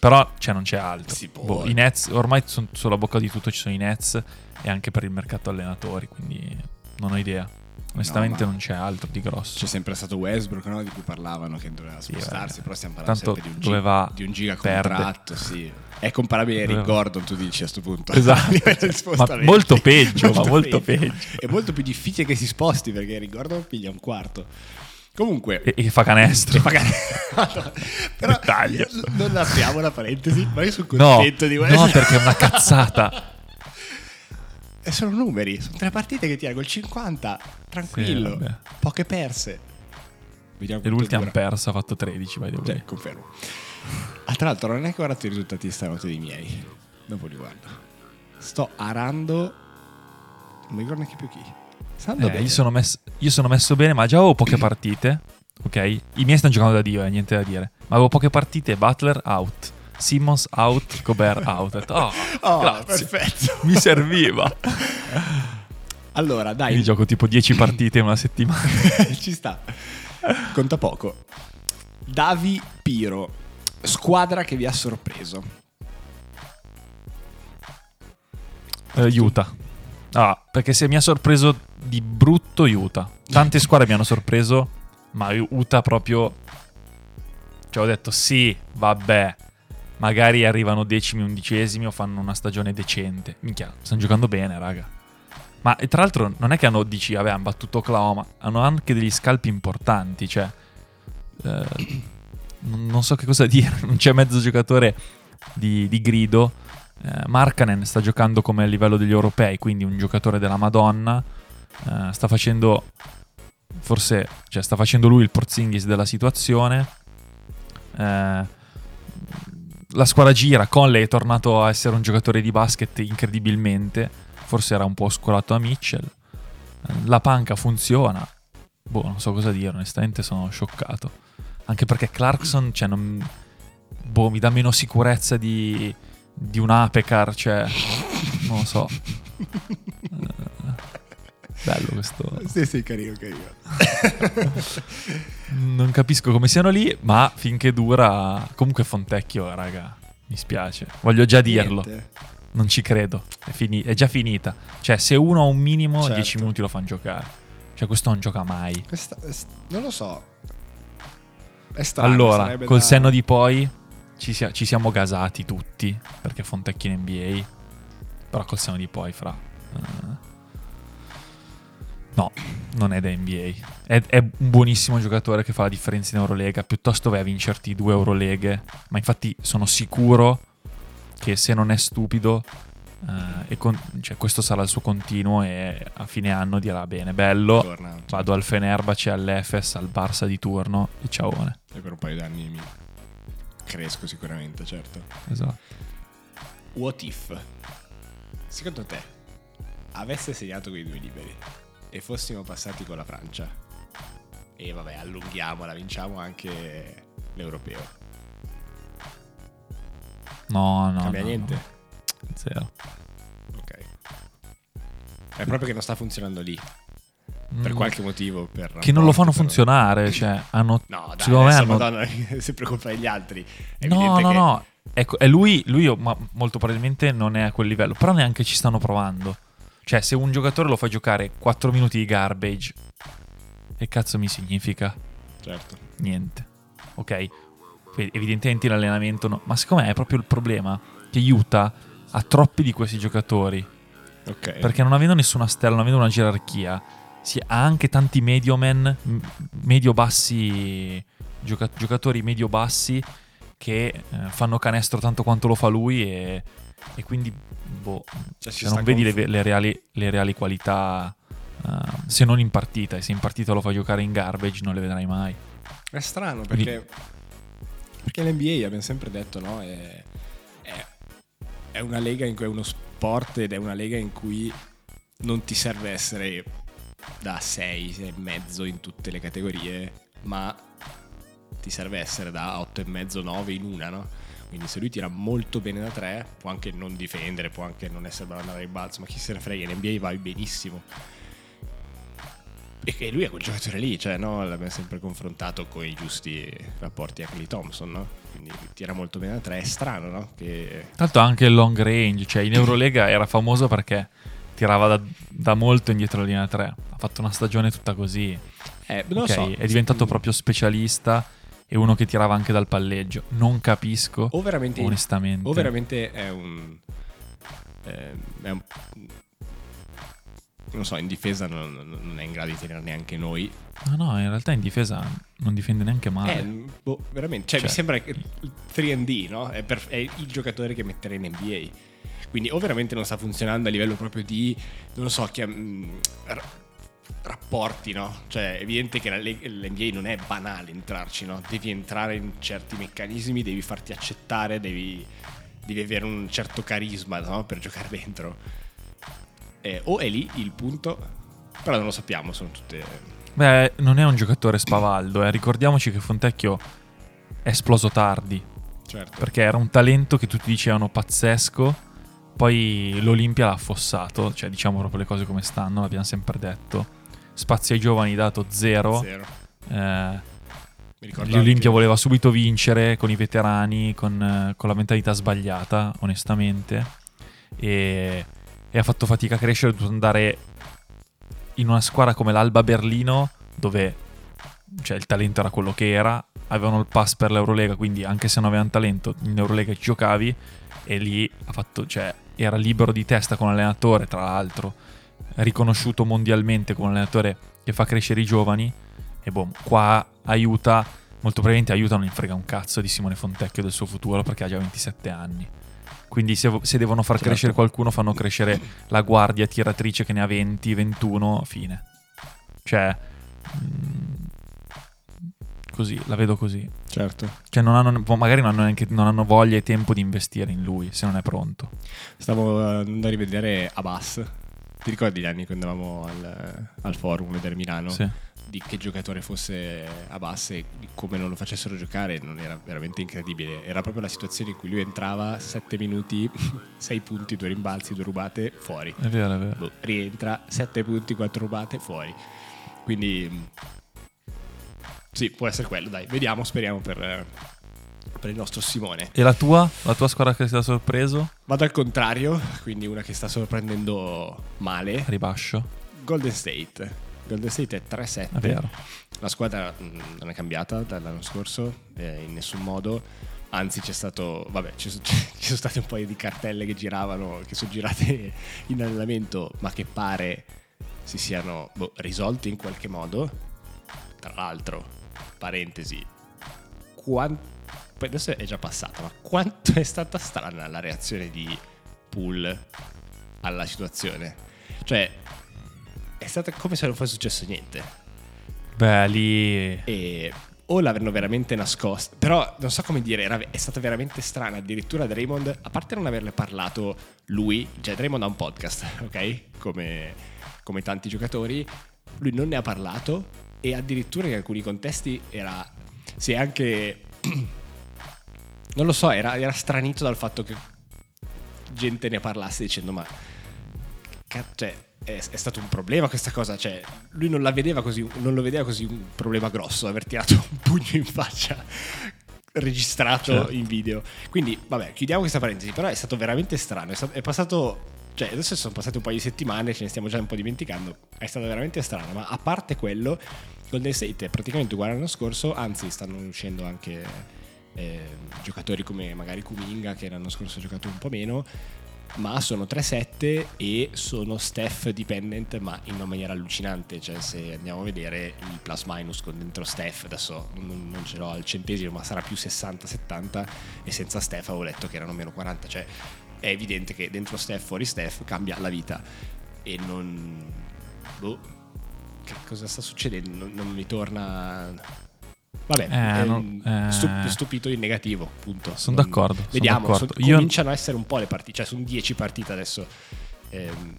Speaker 2: Però cioè, non c'è altro. Boh, I Nets, ormai son- sulla bocca di tutto ci sono i Nets e anche per il mercato allenatori, quindi non ho idea. Onestamente
Speaker 1: No,
Speaker 2: non c'è altro di grosso.
Speaker 1: C'è sempre stato Westbrook no, di cui parlavano che doveva
Speaker 2: Sì,
Speaker 1: spostarsi,
Speaker 2: vabbè.
Speaker 1: però stiamo parlando
Speaker 2: Tanto
Speaker 1: sempre di un,
Speaker 2: dove
Speaker 1: gi- di un giga
Speaker 2: perde.
Speaker 1: contratto, sì. È comparabile a
Speaker 2: va?
Speaker 1: Gordon, tu dici a sto punto.
Speaker 2: Esatto. Ma molto peggio, ma molto peggio.
Speaker 1: È molto più difficile che si sposti perché Eric Gordon piglia un quarto. Comunque,
Speaker 2: E, e fa canestro.
Speaker 1: e magari- però
Speaker 2: Dettaglio.
Speaker 1: non apriamo la parentesi, ma io sono
Speaker 2: No,
Speaker 1: contento di questo.
Speaker 2: no, perché è una cazzata.
Speaker 1: E sono numeri, sono tre partite che tira col 50, tranquillo,
Speaker 2: Sì,
Speaker 1: poche perse. Vediamo
Speaker 2: E l'ultima persa ha fatto 13, vai way.
Speaker 1: Cioè, confermo. Ah, tra l'altro, non è che ho guardato i risultati stanotte dei miei. Dopo li guardo. Sto arando. Non mi ricordo neanche più chi.
Speaker 2: Eh, io, sono messo, io sono messo bene, ma già avevo poche partite. Ok? I miei stanno giocando da Dio, eh, niente da dire. Ma avevo poche partite. Butler out. Simmons out. Gobert out. Oh,
Speaker 1: Oh,
Speaker 2: grazie.
Speaker 1: perfetto.
Speaker 2: Mi serviva.
Speaker 1: Allora, dai,
Speaker 2: Quindi gioco tipo 10 partite in una settimana.
Speaker 1: ci sta. Conta poco. Davi Piro, squadra che vi ha sorpreso.
Speaker 2: Eh, Utah. Ah, perché se mi ha sorpreso di brutto Utah. Tante squadre mi hanno sorpreso, ma Utah proprio... Cioè ho detto sì, vabbè, magari arrivano decimi, undicesimi o fanno una stagione decente. Minchia, stanno giocando bene, raga. Ma e tra l'altro non è che hanno, dici, vabbè, hanno battuto Oklahoma, hanno anche degli scalpi importanti, cioè... eh, non non so che cosa dire, non c'è mezzo giocatore di, di grido. Eh, Markkanen sta giocando come a livello degli europei, quindi un giocatore della Madonna. Eh, sta facendo, forse, cioè sta facendo lui il Porzingis della situazione. Eh, la squadra gira, Conley è tornato a essere un giocatore di basket incredibilmente, forse era un po' oscurato a Mitchell. Eh, la panca funziona. Boh, non so cosa dire, onestamente sono scioccato. Anche perché Clarkson, cioè, non, boh, mi dà meno sicurezza di, di un Apecar, cioè, non lo so. Bello questo.
Speaker 1: Sì, sì, carino, carino.
Speaker 2: Non capisco come siano lì, ma finché dura. Comunque Fontecchio, raga. Mi spiace. Voglio già dirlo.
Speaker 1: Niente.
Speaker 2: Non ci credo. È, fini- è già finita. Cioè, se uno ha un minimo,
Speaker 1: Certo.
Speaker 2: 10 minuti lo fanno giocare. Cioè, questo non gioca mai.
Speaker 1: Questa- es- non lo so. È strano.
Speaker 2: allora, col
Speaker 1: da-
Speaker 2: senno di poi, ci, sia- ci siamo gasati tutti. Perché Fontecchio in NBA. Però col senno di poi, fra. eh, No, non è da NBA. È, è un buonissimo giocatore che fa la differenza in Eurolega. Piuttosto vai a vincerti due Euroleghe. Ma infatti sono sicuro che se non è stupido, eh, e con- cioè, questo sarà il suo continuo. E a fine anno dirà: Bene, bello.
Speaker 1: Torna.
Speaker 2: Vado al Fenerbahce, all'Efes, al Barça di turno. E ciaone.
Speaker 1: E per un paio d'anni mi cresco sicuramente, certo.
Speaker 2: Esatto.
Speaker 1: What if? Secondo te avesse segnato quei due liberi e fossimo passati con la Francia? E vabbè, allunghiamola, vinciamo anche l'europeo.
Speaker 2: No, no.
Speaker 1: Cambia
Speaker 2: no,
Speaker 1: niente?
Speaker 2: no. Zero.
Speaker 1: Ok. È proprio che non sta funzionando lì. Per
Speaker 2: Mm,
Speaker 1: qualche motivo. Per
Speaker 2: Che non lo fanno funzionare. Cioè, hanno.
Speaker 1: No, dai,
Speaker 2: me hanno-
Speaker 1: Madonna, sempre colpa degli altri. È
Speaker 2: No, no,
Speaker 1: che-
Speaker 2: no. Ecco, è lui, lui ma molto probabilmente non è a quel livello, però neanche ci stanno provando. Cioè, se un giocatore lo fa giocare 4 minuti di garbage, che cazzo mi significa?
Speaker 1: Certo.
Speaker 2: Niente. Ok? evidentemente in allenamento no. Ma secondo me è proprio il problema che Utah ha troppi di questi giocatori.
Speaker 1: Ok.
Speaker 2: Perché non avendo nessuna stella, non avendo una gerarchia, si ha anche tanti medio men, m- medio-bassi, gioca- giocatori medio-bassi che eh, fanno canestro tanto quanto lo fa lui e, e quindi boh,
Speaker 1: Cioè, sta
Speaker 2: non vedi le, le reali, le reali qualità, eh, se non in partita, e se in partita lo fa giocare in garbage non le vedrai mai.
Speaker 1: È strano perché, perché l'NBA abbiamo sempre detto, no? È, è- è una lega in cui è uno sport ed è una lega in cui non ti serve essere da 6, 6 e mezzo in tutte le categorie, ma ti serve essere da 8 e mezzo, 9 in una, no? Quindi se lui tira molto bene da 3, può anche non difendere, può anche non essere bravo ad andare ai balzo, ma chi se ne frega, in NBA vai benissimo. E lui è quel giocatore lì, cioè no, l'abbiamo sempre confrontato con i giusti rapporti a Clay Thompson, no? Quindi tira molto bene da 3, è strano, no? Che
Speaker 2: l'altro anche il long range, cioè in Eurolega era famoso perché tirava da, da molto indietro la linea 3. Ha fatto una stagione tutta così.
Speaker 1: eh, non lo
Speaker 2: Ok,
Speaker 1: so.
Speaker 2: è diventato proprio specialista e uno che tirava anche dal palleggio. Non capisco,
Speaker 1: o veramente
Speaker 2: onestamente.
Speaker 1: O veramente è un. eh, è un- non so, in difesa non, non è in grado di tenere neanche noi.
Speaker 2: No, no, in realtà in difesa non difende neanche male.
Speaker 1: Eh, boh, veramente. Cioè,
Speaker 2: Cioè.
Speaker 1: mi sembra che il 3D, no? È, per- è il giocatore che metterei in NBA. Quindi, o veramente non sta funzionando a livello proprio di, non lo so, chiam- ra- rapporti, no? Cioè, è evidente che l'NBA non è banale entrarci, no? Devi entrare in certi meccanismi, devi farti accettare, devi, devi avere un certo carisma, no? Per giocare dentro. Eh, o è lì il punto, però non lo sappiamo, sono tutte...
Speaker 2: Beh, non è un giocatore spavaldo, eh. ricordiamoci che Fontecchio è esploso tardi,
Speaker 1: Certo.
Speaker 2: perché era un talento che tutti dicevano pazzesco, poi l'Olimpia l'ha affossato, cioè diciamo proprio le cose come stanno, l'abbiamo sempre detto. Spazio ai giovani dato zero.
Speaker 1: Zero.
Speaker 2: Eh, L'Olimpia voleva subito vincere con i veterani, con, eh, con la mentalità sbagliata, onestamente. E, e ha fatto fatica a crescere, è dovuto andare in una squadra come l'Alba Berlino, dove cioè, il talento era quello che era. Avevano il pass per l'Eurolega, quindi anche se non avevano talento, in Eurolega ci giocavi. E lì ha fatto, cioè, era libero di testa con l'allenatore, tra l'altro, riconosciuto mondialmente come allenatore che fa crescere i giovani. E boh, qua aiuta, molto probabilmente aiuta, non gli frega un cazzo di Simone Fontecchio del suo futuro perché ha già 27 anni. Quindi se, se devono far
Speaker 1: Certo.
Speaker 2: crescere qualcuno, fanno crescere la guardia tiratrice che ne ha 20, 21, fine. Cioè, mm, così, la vedo così.
Speaker 1: Certo.
Speaker 2: Cioè, non hanno, magari non hanno, neanche, non hanno voglia e tempo di investire in lui se non è pronto.
Speaker 1: Stavo andando a rivedere Abbas. Ti ricordi gli anni quando andavamo al, al forum a vedere Milano?
Speaker 2: Sì.
Speaker 1: Di che giocatore fosse Abbas e come non lo facessero giocare non era veramente incredibile. Era proprio la situazione in cui lui entrava 7 minuti, 6 punti, 2 rimbalzi, 2 rubate, fuori.
Speaker 2: È vero, è vero.
Speaker 1: Boh, rientra 7 punti, 4 rubate, fuori. Quindi sì, può essere quello, dai, vediamo, speriamo per, per il nostro Simone.
Speaker 2: E la tua? La tua squadra che ti ha sorpreso?
Speaker 1: Vado al contrario, quindi una che sta sorprendendo male,
Speaker 2: Ribascio.
Speaker 1: Golden State. Golden State è 3-7.
Speaker 2: È vero.
Speaker 1: La squadra mh, non è cambiata dall'anno scorso eh, in nessun modo. Anzi, c'è stato. Vabbè, ci, so- ci sono state un paio di cartelle che giravano, che sono girate in allenamento, ma che pare si siano boh, risolti in qualche modo. Tra l'altro, parentesi, quan- poi adesso è già passata, ma quanto è stata strana la reazione di Poole alla situazione? Cioè, è stata come se non fosse successo niente.
Speaker 2: Beh, lì...
Speaker 1: E o l'avranno veramente nascosta. Però non so come dire, era- è stata veramente strana. Addirittura Draymond, a parte non averle parlato lui, cioè Draymond ha un podcast, ok? Come, come tanti giocatori, lui non ne ha parlato e addirittura in alcuni contesti era... Si è anche... non lo so, era, era stranito dal fatto che gente ne parlasse dicendo ma... Cioè, è, è stato un problema questa cosa, cioè lui non la vedeva così, non lo vedeva così un problema grosso aver tirato un pugno in faccia registrato
Speaker 2: Certo.
Speaker 1: in video. Quindi, vabbè, chiudiamo questa parentesi, però è stato veramente strano, è, stato- è passato cioè adesso sono passate un paio di settimane, ce ne stiamo già un po' dimenticando, è stato veramente strano, ma a parte quello Golden State è praticamente uguale all'anno scorso, anzi stanno uscendo anche eh, giocatori come magari Kuminga che l'anno scorso ha giocato un po' meno, ma sono 3-7 e sono Steph dependent ma in una maniera allucinante, cioè se andiamo a vedere il plus minus con dentro Steph, adesso non, non ce l'ho al centesimo ma sarà più 60-70 e senza Steph avevo letto che erano meno 40, cioè è evidente che dentro Steph fuori Steph cambia la vita e non... Boh, che cosa sta succedendo? Non, non mi torna... Vabbè,
Speaker 2: Eh, non- eh.
Speaker 1: stup- stupito in negativo, appunto.
Speaker 2: Sono d'accordo,
Speaker 1: Vediamo,
Speaker 2: d'accordo.
Speaker 1: son-
Speaker 2: Io-
Speaker 1: cominciano a essere un po' le partite, cioè sono 10 partite adesso. Ehm,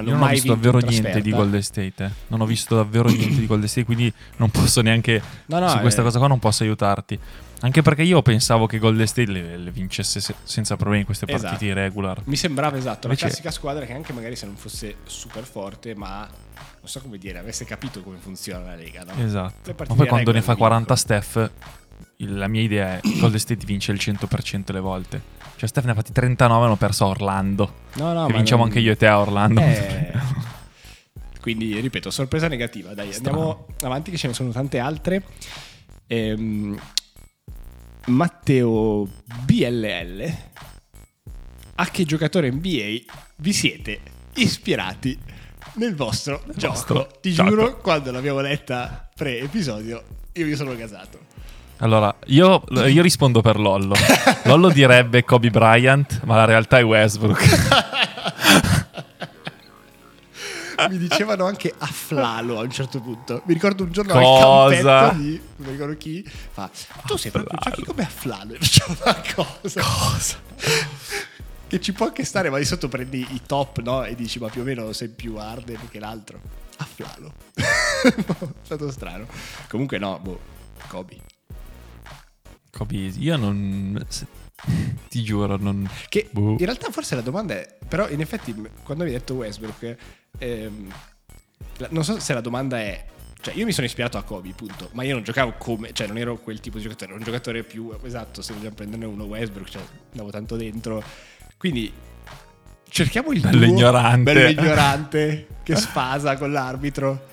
Speaker 1: non
Speaker 2: non ho visto davvero niente di. Golden State. eh. Non ho visto davvero niente di Golden State, quindi non posso neanche.
Speaker 1: No, no,
Speaker 2: su questa
Speaker 1: eh,
Speaker 2: cosa qua non posso aiutarti. Anche perché io pensavo che Golden State le, le vincesse se- senza problemi queste partite
Speaker 1: Esatto.
Speaker 2: in regular.
Speaker 1: Mi sembrava esatto, la
Speaker 2: Invece-
Speaker 1: classica squadra che anche magari se non fosse super forte, ma non so come dire, avesse capito come funziona la Lega, no?
Speaker 2: Esatto. Ma
Speaker 1: partite
Speaker 2: poi quando ne fa 40
Speaker 1: vincono.
Speaker 2: Steph, la mia idea è che Golden State vince il 100% delle volte. Cioè Steph ne ha fatti 39 hanno perso a Orlando.
Speaker 1: No, no,
Speaker 2: che vinciamo
Speaker 1: non-
Speaker 2: anche io e te a Orlando.
Speaker 1: Eh, Quindi, ripeto, sorpresa negativa. Dai, andiamo avanti che ce ne sono tante altre. Ehm, Matteo BLL. A che giocatore NBA vi siete ispirati nel vostro gioco?
Speaker 2: vostro
Speaker 1: Ti
Speaker 2: gioco.
Speaker 1: giuro, quando l'abbiamo letta pre-episodio, io mi sono gasato.
Speaker 2: Allora, io, io rispondo per Lollo. Lollo direbbe Kobe Bryant, ma la realtà è Westbrook.
Speaker 1: mi dicevano anche Afflalo a un certo punto. Mi ricordo un giorno
Speaker 2: Cosa?
Speaker 1: al di non ricordo chi fa tu sei proprio giochi come Afflalo. E facciamo ma cosa? Cosa? che ci può anche stare, ma di sotto prendi i top, no? E dici ma più o meno sei più Harden che l'altro. Afflalo. è stato strano. Comunque no, boh, Kobe.
Speaker 2: Kobe, io non... Ti giuro, non...
Speaker 1: Che
Speaker 2: Boh.
Speaker 1: in realtà forse la domanda è, però in effetti quando mi hai detto Westbrook, ehm, non so se la domanda è, cioè io mi sono ispirato a Kobe, punto, ma io non giocavo come, cioè non ero quel tipo di giocatore, ero un giocatore più, esatto, se vogliamo prenderne uno Westbrook, cioè andavo tanto dentro, quindi cerchiamo il
Speaker 2: Bello
Speaker 1: tuo,
Speaker 2: ignorante.
Speaker 1: bello ignorante, che sfasa con l'arbitro,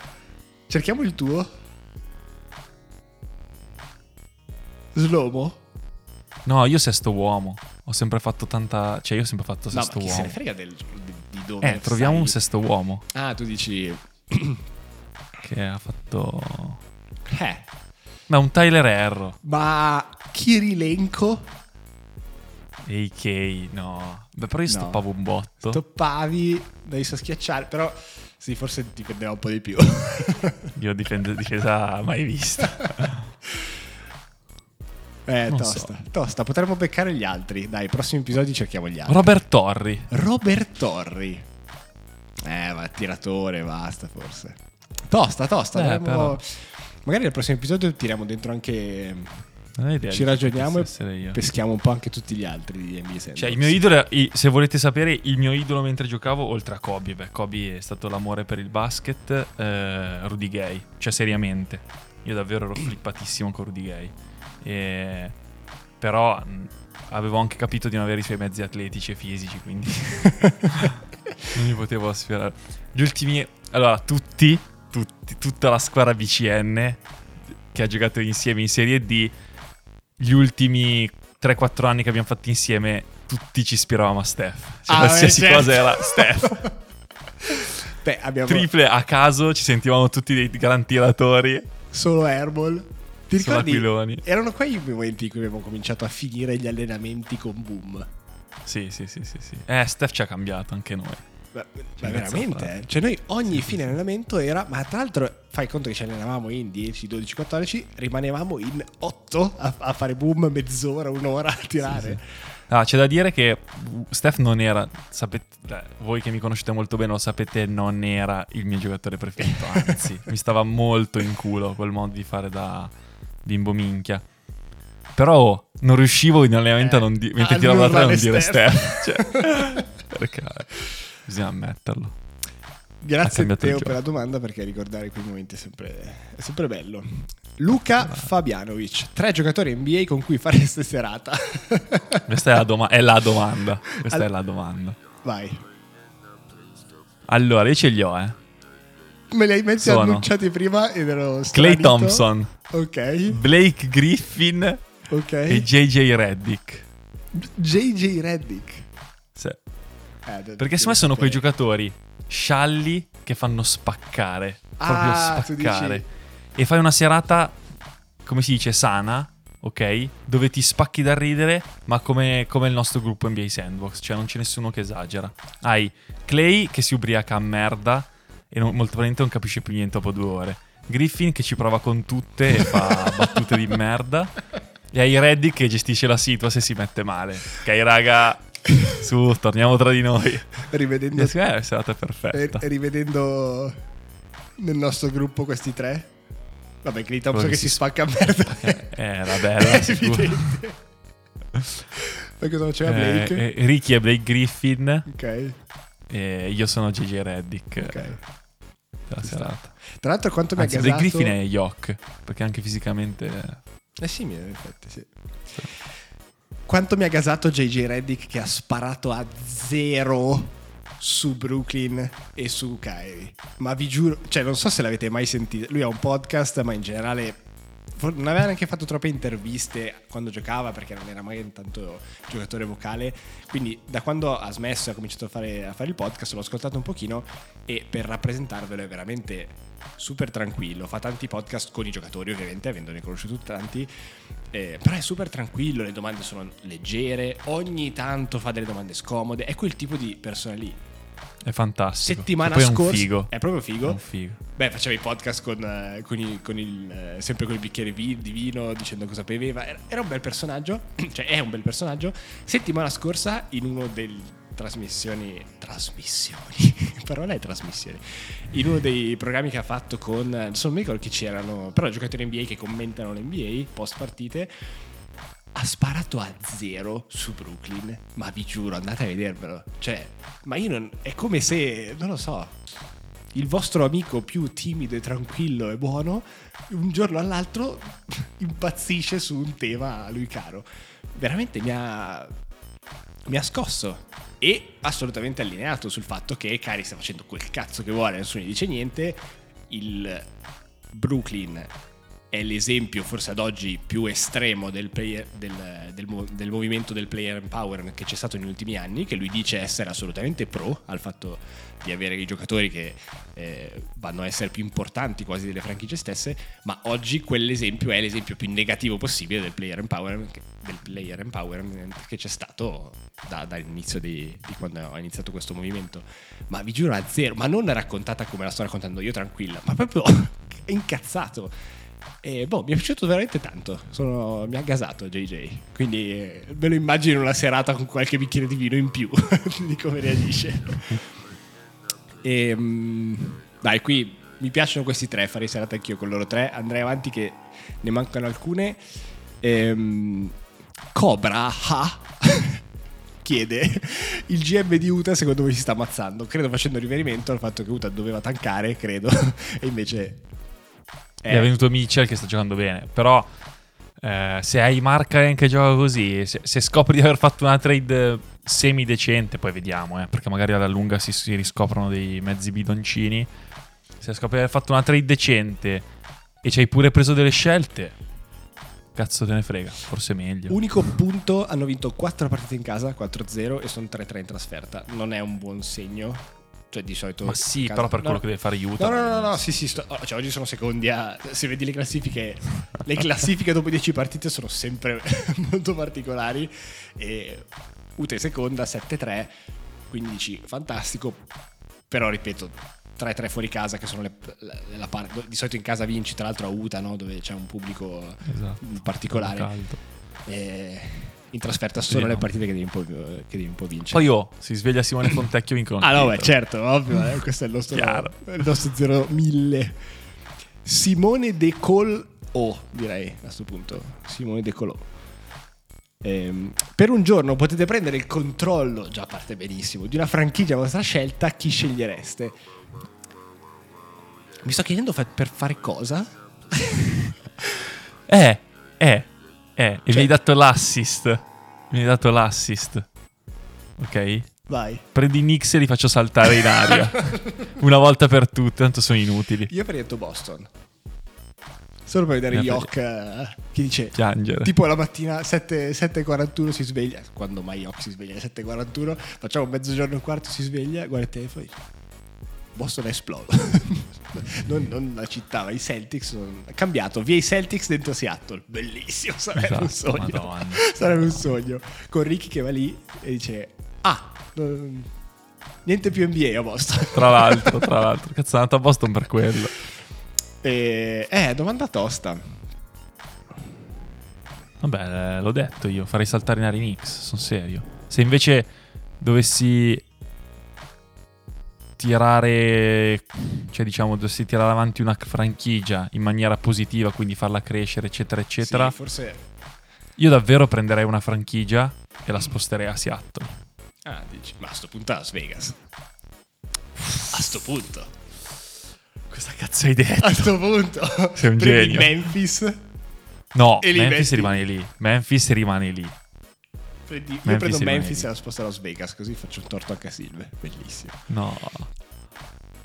Speaker 1: cerchiamo il tuo. Slomo?
Speaker 2: No, io sesto uomo. Ho sempre fatto tanta... Cioè, io ho sempre fatto
Speaker 1: No, ma
Speaker 2: sesto
Speaker 1: chi se
Speaker 2: uomo.
Speaker 1: ne frega del, di, di dove
Speaker 2: Eh, troviamo
Speaker 1: stai?
Speaker 2: un sesto uomo
Speaker 1: Ah, tu dici.
Speaker 2: che ha fatto...
Speaker 1: Eh,
Speaker 2: Ma un Tyler Erro.
Speaker 1: ma Kirilenko
Speaker 2: AK, no. Beh, però io
Speaker 1: No.
Speaker 2: stoppavo un botto.
Speaker 1: stoppavi, devi so schiacciare, però sì, forse dipendeva un po' di più.
Speaker 2: Io difende difesa mai vista.
Speaker 1: eh,
Speaker 2: Non
Speaker 1: tosta, tosta, potremmo beccare gli altri. Dai, prossimi episodi cerchiamo gli altri.
Speaker 2: Robert Torri.
Speaker 1: Robert Torri. Eh, ma tiratore, basta forse. Tosta, tosta.
Speaker 2: Eh,
Speaker 1: dovremmo-. Magari nel prossimo episodio tiriamo dentro anche...
Speaker 2: Idea
Speaker 1: Ci ragioniamo e peschiamo un po' anche tutti gli altri di NBA Sandbox.
Speaker 2: Cioè, il mio idolo, se volete sapere, il mio idolo mentre giocavo, oltre a Kobe, beh, Kobe è stato l'amore per il basket, eh, Rudy Gay, cioè seriamente. Io davvero ero flippatissimo con Rudy Gay. E- Però mh, avevo anche capito di non avere i suoi mezzi atletici e fisici, quindi non mi potevo sfiorare. Gli ultimi... Allora, tutti, tutti, tutta la squadra BCN che ha giocato insieme in Serie D, gli ultimi 3-4 anni che abbiamo fatto insieme, tutti ci ispiravamo a Steph. Cioè,
Speaker 1: Ah,
Speaker 2: qualsiasi
Speaker 1: certo.
Speaker 2: cosa era Steph.
Speaker 1: Beh, abbiamo
Speaker 2: Triple a caso, ci sentivamo tutti dei gran tiratori.
Speaker 1: solo airball. Ti ricordi? Erano quei momenti in cui abbiamo cominciato a finire gli allenamenti con boom.
Speaker 2: Sì, sì, sì, sì, sì. Eh, Steph ci ha cambiato anche noi.
Speaker 1: Ma, ma veramente, eh. Cioè noi ogni fine allenamento era... Ma tra l'altro fai conto che ci allenavamo in 10, 12, 14, rimanevamo in 8 a, a fare boom mezz'ora, un'ora a tirare.
Speaker 2: Ah, c'è da dire che Steph non era, sapete, eh, voi che mi conoscete molto bene lo sapete, non era il mio giocatore preferito, anzi, mi stava molto in culo quel modo di fare da bimbo minchia. Però oh, non riuscivo in allenamento a non di- mentre
Speaker 1: a
Speaker 2: tiravo la
Speaker 1: non
Speaker 2: tre a non dire
Speaker 1: Steph.
Speaker 2: Steph. Cioè, perché bisogna ammetterlo.
Speaker 1: Grazie
Speaker 2: il
Speaker 1: Teo per la domanda perché ricordare quei momenti è sempre, è sempre bello. Luca Fabianovic, tre giocatori NBA con cui fareste serata.
Speaker 2: Questa è la, doma- è la domanda. Questa
Speaker 1: All-
Speaker 2: è la domanda.
Speaker 1: Vai.
Speaker 2: Allora, io ce li ho, eh.
Speaker 1: Me li hai messi
Speaker 2: Sono
Speaker 1: annunciati prima ed ero
Speaker 2: Clay
Speaker 1: stranito.
Speaker 2: Thompson,
Speaker 1: Ok.
Speaker 2: Blake Griffin
Speaker 1: Ok.
Speaker 2: e JJ Reddick.
Speaker 1: JJ Reddick.
Speaker 2: Sì.
Speaker 1: Eh,
Speaker 2: Perché secondo me sono quei giocatori scialli che fanno spaccare. Proprio
Speaker 1: Ah, tu
Speaker 2: spaccare. E fai una serata, come si dice, sana, ok? Dove ti spacchi da ridere, ma come, come il nostro gruppo NBA Sandbox. Cioè non c'è nessuno che esagera. Hai Clay che si ubriaca a merda e non- molto probabilmente non capisce più niente dopo due ore. Griffin che ci prova con tutte e fa battute di merda. E hai Reddick che gestisce la situa se si mette male. Ok, raga, su, torniamo tra di noi.
Speaker 1: Rivedendo,
Speaker 2: Eh, sì, è serata
Speaker 1: eh,
Speaker 2: perfetta.
Speaker 1: rivedendo nel nostro gruppo questi tre. Vabbè, Clay Thompson
Speaker 2: Quello
Speaker 1: che
Speaker 2: che
Speaker 1: si
Speaker 2: si-
Speaker 1: spacca a merda.
Speaker 2: Eh, Era bella,
Speaker 1: È
Speaker 2: sicuro.
Speaker 1: Poi cosa faceva
Speaker 2: Eh,
Speaker 1: Blake?
Speaker 2: eh, Ricky e Blake Griffin.
Speaker 1: ok,
Speaker 2: E io sono JJ Reddick.
Speaker 1: ok.
Speaker 2: Eh, della serata.
Speaker 1: Tra l'altro quanto mi ha gasato...
Speaker 2: Blake Griffin è Yok. Perché anche fisicamente.
Speaker 1: È simile, in effetti, sì. Quanto mi ha gasato JJ Reddick che ha sparato a zero su Brooklyn e su Kyrie. Ma vi giuro, cioè non so se l'avete mai sentito. Lui ha un podcast, ma in generale non aveva neanche fatto troppe interviste quando giocava perché non era mai tanto giocatore vocale. Quindi da quando ha smesso e ha cominciato a fare, a fare il podcast l'ho ascoltato un pochino e per rappresentarvelo è veramente super tranquillo. Fa tanti podcast con i giocatori ovviamente, avendone conosciuti tanti. Eh, però è super tranquillo, le domande sono leggere, ogni tanto fa delle domande scomode, è quel tipo di persona lì.
Speaker 2: È fantastico.
Speaker 1: Settimana
Speaker 2: E poi
Speaker 1: scorsa
Speaker 2: È figo.
Speaker 1: È proprio
Speaker 2: È
Speaker 1: figo.
Speaker 2: un figo.
Speaker 1: Beh, faceva i podcast con, eh, con il, con il, eh, sempre con il bicchiere di vino dicendo cosa beveva. Era, era un bel personaggio, cioè è un bel personaggio. Settimana scorsa in uno delle trasmissioni, trasmissioni, parola è trasmissioni, in uno dei programmi che ha fatto con, non mi ricordo chi c'erano, però giocatori NBA che commentano l'NBA post partite, ha sparato a zero su Brooklyn, ma vi giuro, andate a vedervelo. Cioè, ma io non. È come se, non lo so, il vostro amico più timido e tranquillo e buono, un giorno all'altro impazzisce su un tema a lui caro. Veramente mi ha. Mi ha scosso. E assolutamente allineato sul fatto che Kari sta facendo quel cazzo che vuole, nessuno gli dice niente. Il Brooklyn è l'esempio forse ad oggi più estremo del, player- del- del del movimento del player empowerment che c'è stato negli ultimi anni, che lui dice essere assolutamente pro al fatto di avere i giocatori che eh, vanno a essere più importanti quasi delle franchigie stesse, ma oggi quell'esempio è l'esempio più negativo possibile del player empowerment, player empowerment che c'è stato da- dall'inizio di, di quando ha iniziato questo movimento. Ma vi giuro a zero, ma non raccontata come la sto raccontando io tranquilla, ma proprio incazzato. E boh, mi è piaciuto veramente tanto. Sono- mi ha gasato JJ. Quindi eh, me lo immagino una serata con qualche bicchiere di vino in più di come reagisce. E, mm, dai, qui mi piacciono questi tre. Farei serata anch'io con loro tre. Andrei avanti che ne mancano alcune. Ehm, Cobra Ha chiede il GM di Utah secondo me si sta ammazzando. Credo facendo riferimento al fatto che Utah doveva tankare, credo. e invece
Speaker 2: È venuto Mitchell che sta giocando bene. Però eh, se hai Markaren che gioca così, se, se scopri di aver fatto una trade semi decente, poi vediamo, eh, perché magari alla lunga si, si riscoprono dei mezzi bidoncini. Se scopri di aver fatto una trade decente e ci hai pure preso delle scelte, cazzo te ne frega, forse è meglio.
Speaker 1: Unico punto, hanno vinto 4 partite in casa, 4-0 e sono 3-3 in trasferta. Non è un buon segno. Cioè di solito...
Speaker 2: Ma sì, però per
Speaker 1: no,
Speaker 2: quello che deve fare Utah.
Speaker 1: No, no, no, no, sì, sì, sto- oh, cioè, oggi sono secondi a... Se vedi le classifiche, le classifiche dopo 10 partite sono sempre molto particolari. E Ute seconda, 7-3, 15, fantastico. Però, ripeto, 3-3 fuori casa, che sono le, la, la parte... Di solito in casa vinci, tra l'altro a Uta, no? Dove c'è un pubblico
Speaker 2: Esatto.
Speaker 1: particolare.
Speaker 2: Caldo.
Speaker 1: E in trasferta sono
Speaker 2: Sì,
Speaker 1: le
Speaker 2: no.
Speaker 1: partite che devi un po', che devi un po' vincere.
Speaker 2: Poi oh, si sveglia Simone Fontecchio vincono.
Speaker 1: Ah no, beh, certo, ovvio, eh, questo è il nostro, il nostro 0-1000. Simone De Col O, direi a questo punto. Simone De Colò. Ehm, per un giorno potete prendere il controllo, già parte benissimo, di una franchigia a vostra scelta, chi scegliereste? Mi sto chiedendo fa- per fare cosa?
Speaker 2: Eh, eh, eh. E mi
Speaker 1: Cioè-
Speaker 2: hai dato l'assist. Mi hai dato l'assist. Ok?
Speaker 1: Vai.
Speaker 2: Prendi i Knicks e li faccio saltare in aria. Una volta per tutte, tanto sono inutili.
Speaker 1: Io avrei detto Boston. Solo per vedere Yok eh, che dice
Speaker 2: Piangere.
Speaker 1: tipo la mattina 7, 7.41 si sveglia, quando mai Yok si sveglia alle 7.41, facciamo mezzogiorno e un quarto si sveglia, guarda il telefono e dice Boston esplode. non, non la città, ma i Celtics è cambiato, via i Celtics dentro Seattle. Bellissimo, sarebbe un
Speaker 2: Esatto,
Speaker 1: sogno.
Speaker 2: Madonna.
Speaker 1: Sarebbe un sogno. Con Ricky che va lì e dice "Ah, non- niente più NBA a Boston".
Speaker 2: Tra l'altro, tra l'altro. Cazzo, è andato a Boston per quello.
Speaker 1: E, eh, domanda tosta.
Speaker 2: Vabbè, eh, l'ho detto io, farei saltare i nari Knicks, sono serio. Se invece dovessi tirare, cioè diciamo, dovessi tirare avanti una franchigia in maniera positiva, quindi farla crescere, eccetera, eccetera,
Speaker 1: Sì, forse
Speaker 2: io davvero prenderei una franchigia e la sposterei a Seattle.
Speaker 1: Ah, dici, ma a sto punto è Las Vegas. A sto punto.
Speaker 2: Cosa cazzo hai detto?
Speaker 1: A sto punto.
Speaker 2: Sei un
Speaker 1: prendi
Speaker 2: genio.
Speaker 1: Memphis.
Speaker 2: No, Memphis rimane lì. Memphis rimane lì.
Speaker 1: Prendi- io
Speaker 2: Memphis
Speaker 1: prendo Memphis e la sposto a Las Vegas, così faccio un torto a Silve. Bellissimo.
Speaker 2: No.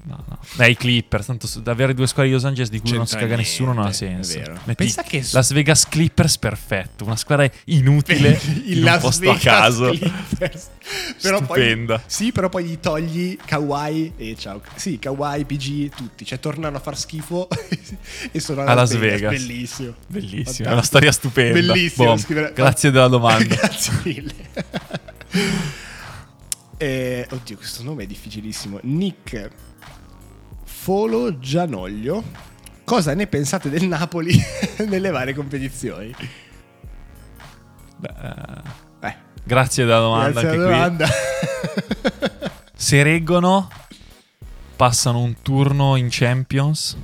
Speaker 2: No, no. Dai, i Clippers, tanto avere due squadre di Los Angeles di cui non si caga nessuno non ha senso.
Speaker 1: Pensa che-
Speaker 2: Las Vegas Clippers perfetto, una squadra inutile
Speaker 1: il
Speaker 2: in un posto
Speaker 1: Vegas
Speaker 2: a caso.
Speaker 1: Clippers. però
Speaker 2: Stupenda.
Speaker 1: Poi, sì, però poi gli togli Kawhi e ciao. Sì, Kawhi, PG, tutti. Cioè, tornano a far schifo e sono a
Speaker 2: A
Speaker 1: Las, Vegas.
Speaker 2: Vegas.
Speaker 1: Bellissimo.
Speaker 2: Bellissimo, è una storia stupenda.
Speaker 1: Bellissimo.
Speaker 2: Boom.
Speaker 1: scrivere-
Speaker 2: Grazie della domanda.
Speaker 1: Grazie mille. Eh, oddio, questo nome è difficilissimo. Nick Folo Gianoglio. Cosa ne pensate del Napoli nelle varie competizioni?
Speaker 2: Beh, eh, grazie della domanda
Speaker 1: grazie
Speaker 2: anche
Speaker 1: alla
Speaker 2: qui.
Speaker 1: domanda.
Speaker 2: Se reggono, passano un turno in Champions.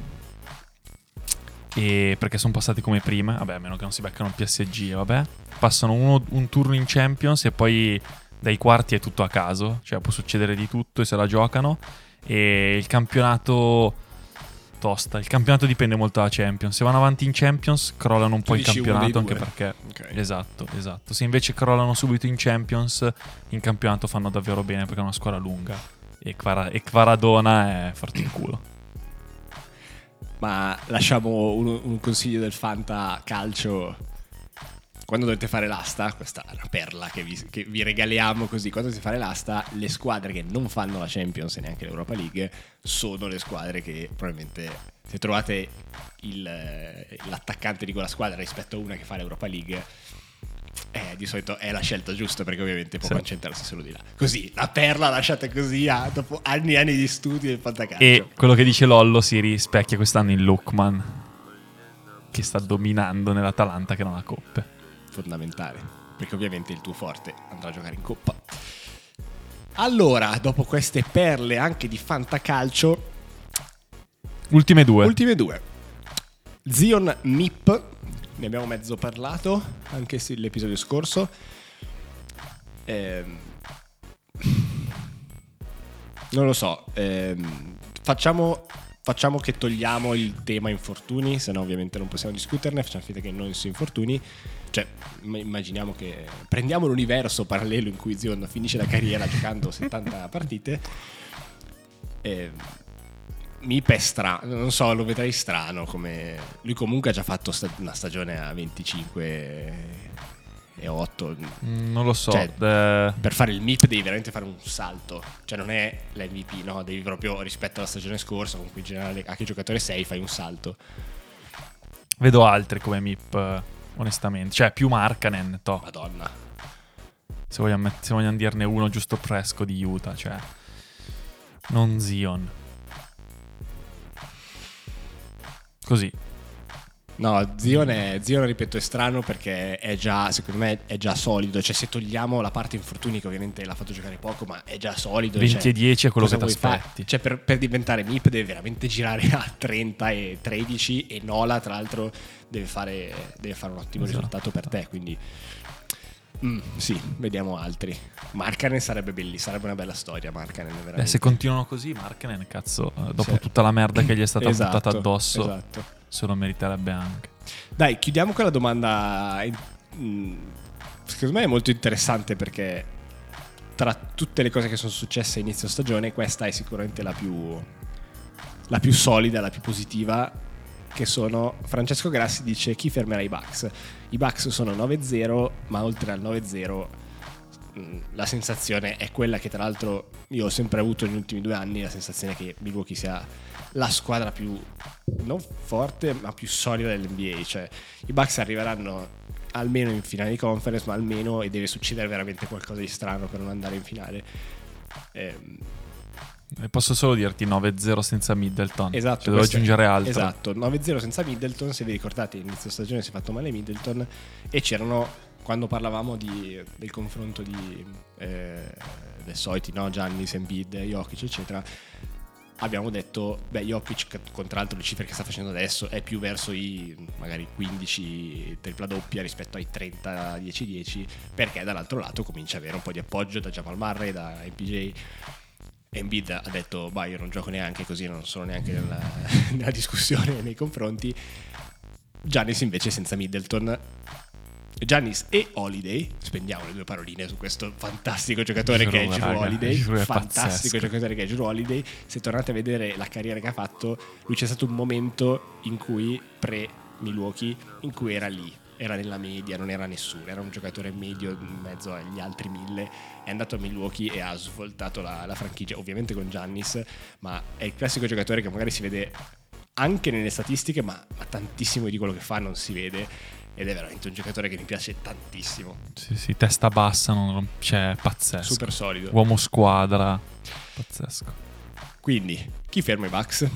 Speaker 2: E perché sono passati come prima, vabbè, a meno che non si beccano il PSG, vabbè. Passano uno- un turno in Champions e poi dai quarti è tutto a caso, cioè può succedere di tutto e se la giocano. E il campionato tosta, il campionato dipende molto dalla Champions. Se vanno avanti in Champions, crollano un
Speaker 1: Tu
Speaker 2: po' il campionato anche perché
Speaker 1: Ok.
Speaker 2: Esatto, esatto. Se invece crollano subito in Champions, in campionato fanno davvero bene perché è una squadra lunga. E, e Kvaradona è forte in culo.
Speaker 1: Ma lasciamo un, un consiglio del Fanta Calcio. Quando dovete fare l'asta, questa è una perla che vi, che vi regaliamo così, quando dovete fare l'asta, le squadre che non fanno la Champions e neanche l'Europa League sono le squadre che probabilmente se trovate il, l'attaccante di quella squadra rispetto a una che fa l'Europa League, eh, di solito è la scelta giusta perché ovviamente può
Speaker 2: Sì.
Speaker 1: concentrarsi solo di là. Così, la perla lasciate così ah, dopo anni e anni di studi del fantacalcio.
Speaker 2: E quello che dice Lollo si rispecchia quest'anno in Lookman, che sta dominando nell'Atalanta che non ha coppe.
Speaker 1: Fondamentale, perché ovviamente il tuo forte andrà a giocare in coppa. Allora, dopo queste perle anche di fantacalcio,
Speaker 2: Ultime due.
Speaker 1: ultime due. Zion Mip, ne abbiamo mezzo parlato, anche se l'episodio scorso. Ehm, non lo so, ehm, facciamo, facciamo che togliamo il tema infortuni, se no ovviamente non possiamo discuterne, facciamo finta che non si infortuni. Cioè, im- immaginiamo che prendiamo l'universo parallelo in cui Zion finisce la carriera giocando 70 partite. Mip è strano, non so, lo vedrei strano come... Lui comunque ha già fatto sta- una stagione a 25 e 8.
Speaker 2: Mm, Non lo so.
Speaker 1: Cioè,
Speaker 2: eh,
Speaker 1: Per fare il MIP devi veramente fare un salto. Cioè non è l'MVP, no? Devi proprio rispetto alla stagione scorsa, con cui in generale a che giocatore sei, fai un salto.
Speaker 2: vedo altri come MIP, eh, onestamente. Cioè, più Markanen, to.
Speaker 1: Madonna.
Speaker 2: Se vogliamo, met- se vogliamo dirne uno giusto fresco di Utah, cioè. Non Zion. Così.
Speaker 1: No, Zion Zion, ripeto, è strano perché è già, secondo me, è già solido. Cioè se togliamo la parte infortuni che ovviamente l'ha fatto giocare poco, ma è già solido.
Speaker 2: 20
Speaker 1: cioè,
Speaker 2: e 10 è quello che ti aspetti.
Speaker 1: Cioè per, per diventare MIP deve veramente girare a 30 e 13 e Nola, tra l'altro, deve fare, deve fare un ottimo
Speaker 2: Esatto.
Speaker 1: risultato per te. Quindi mm, sì, vediamo altri. Markanen sarebbe belli, sarebbe una bella storia. Markanen veramente.
Speaker 2: Eh, se continuano così, Markenen, cazzo, eh, dopo
Speaker 1: Sì.
Speaker 2: tutta la merda che gli è stata
Speaker 1: Esatto,
Speaker 2: buttata addosso,
Speaker 1: Esatto.
Speaker 2: Se lo meriterebbe anche.
Speaker 1: Dai, chiudiamo quella domanda. in- mm, Secondo me è molto interessante perché tra tutte le cose che sono successe a inizio stagione, questa è sicuramente la più, la più solida, la più positiva. che sono Francesco Grassi dice chi fermerà i Bucks? I Bucks sono 9-0, ma oltre al 9-0 mh, la sensazione è quella che tra l'altro io ho sempre avuto negli ultimi due anni, la sensazione che Milwaukee sia la squadra più non forte ma più solida dell'NBA, cioè i Bucks arriveranno almeno in finale di conference, ma almeno e deve succedere veramente qualcosa di strano per non andare in finale. Ehm,
Speaker 2: Posso solo dirti 9-0 senza Middleton.
Speaker 1: Esatto,
Speaker 2: Cioè, devo aggiungere altro.
Speaker 1: Esatto, 9-0 senza Middleton, se vi ricordate inizio stagione si è fatto male Middleton e c'erano, quando parlavamo di- del confronto di, eh, dei soliti, no? Giannis, Embiid, Jokic eccetera, abbiamo detto, beh Jokic che- con tra l'altro le cifre che sta facendo adesso è più verso i magari 15 tripla doppia rispetto ai 30 10-10 perché dall'altro lato comincia ad avere un po' di appoggio da Jamal Murray, da MPJ Embiid ha detto, bah io non gioco neanche così, non sono neanche nella, nella discussione nei confronti. Giannis invece senza Middleton. Giannis e Holiday, spendiamo le due paroline su questo fantastico giocatore
Speaker 2: Giuro,
Speaker 1: che è Drew Holiday, fantastico
Speaker 2: pazzesco.
Speaker 1: giocatore che è Drew Holiday. Se tornate a vedere la carriera che ha fatto, lui c'è stato un momento in cui pre-Milwaukee, in cui era lì, era nella media, non era nessuno, era un giocatore medio in mezzo agli altri mille. È andato a Milwaukee e ha svoltato la, la franchigia, ovviamente con Giannis, ma è il classico giocatore che magari si vede anche nelle statistiche, ma, ma tantissimo di quello che fa non si vede. Ed è veramente un giocatore che mi piace tantissimo,
Speaker 2: Sì, sì, testa bassa, non, cioè, pazzesco.
Speaker 1: super solido.
Speaker 2: Uomo squadra, pazzesco.
Speaker 1: Quindi, chi ferma i Bucks?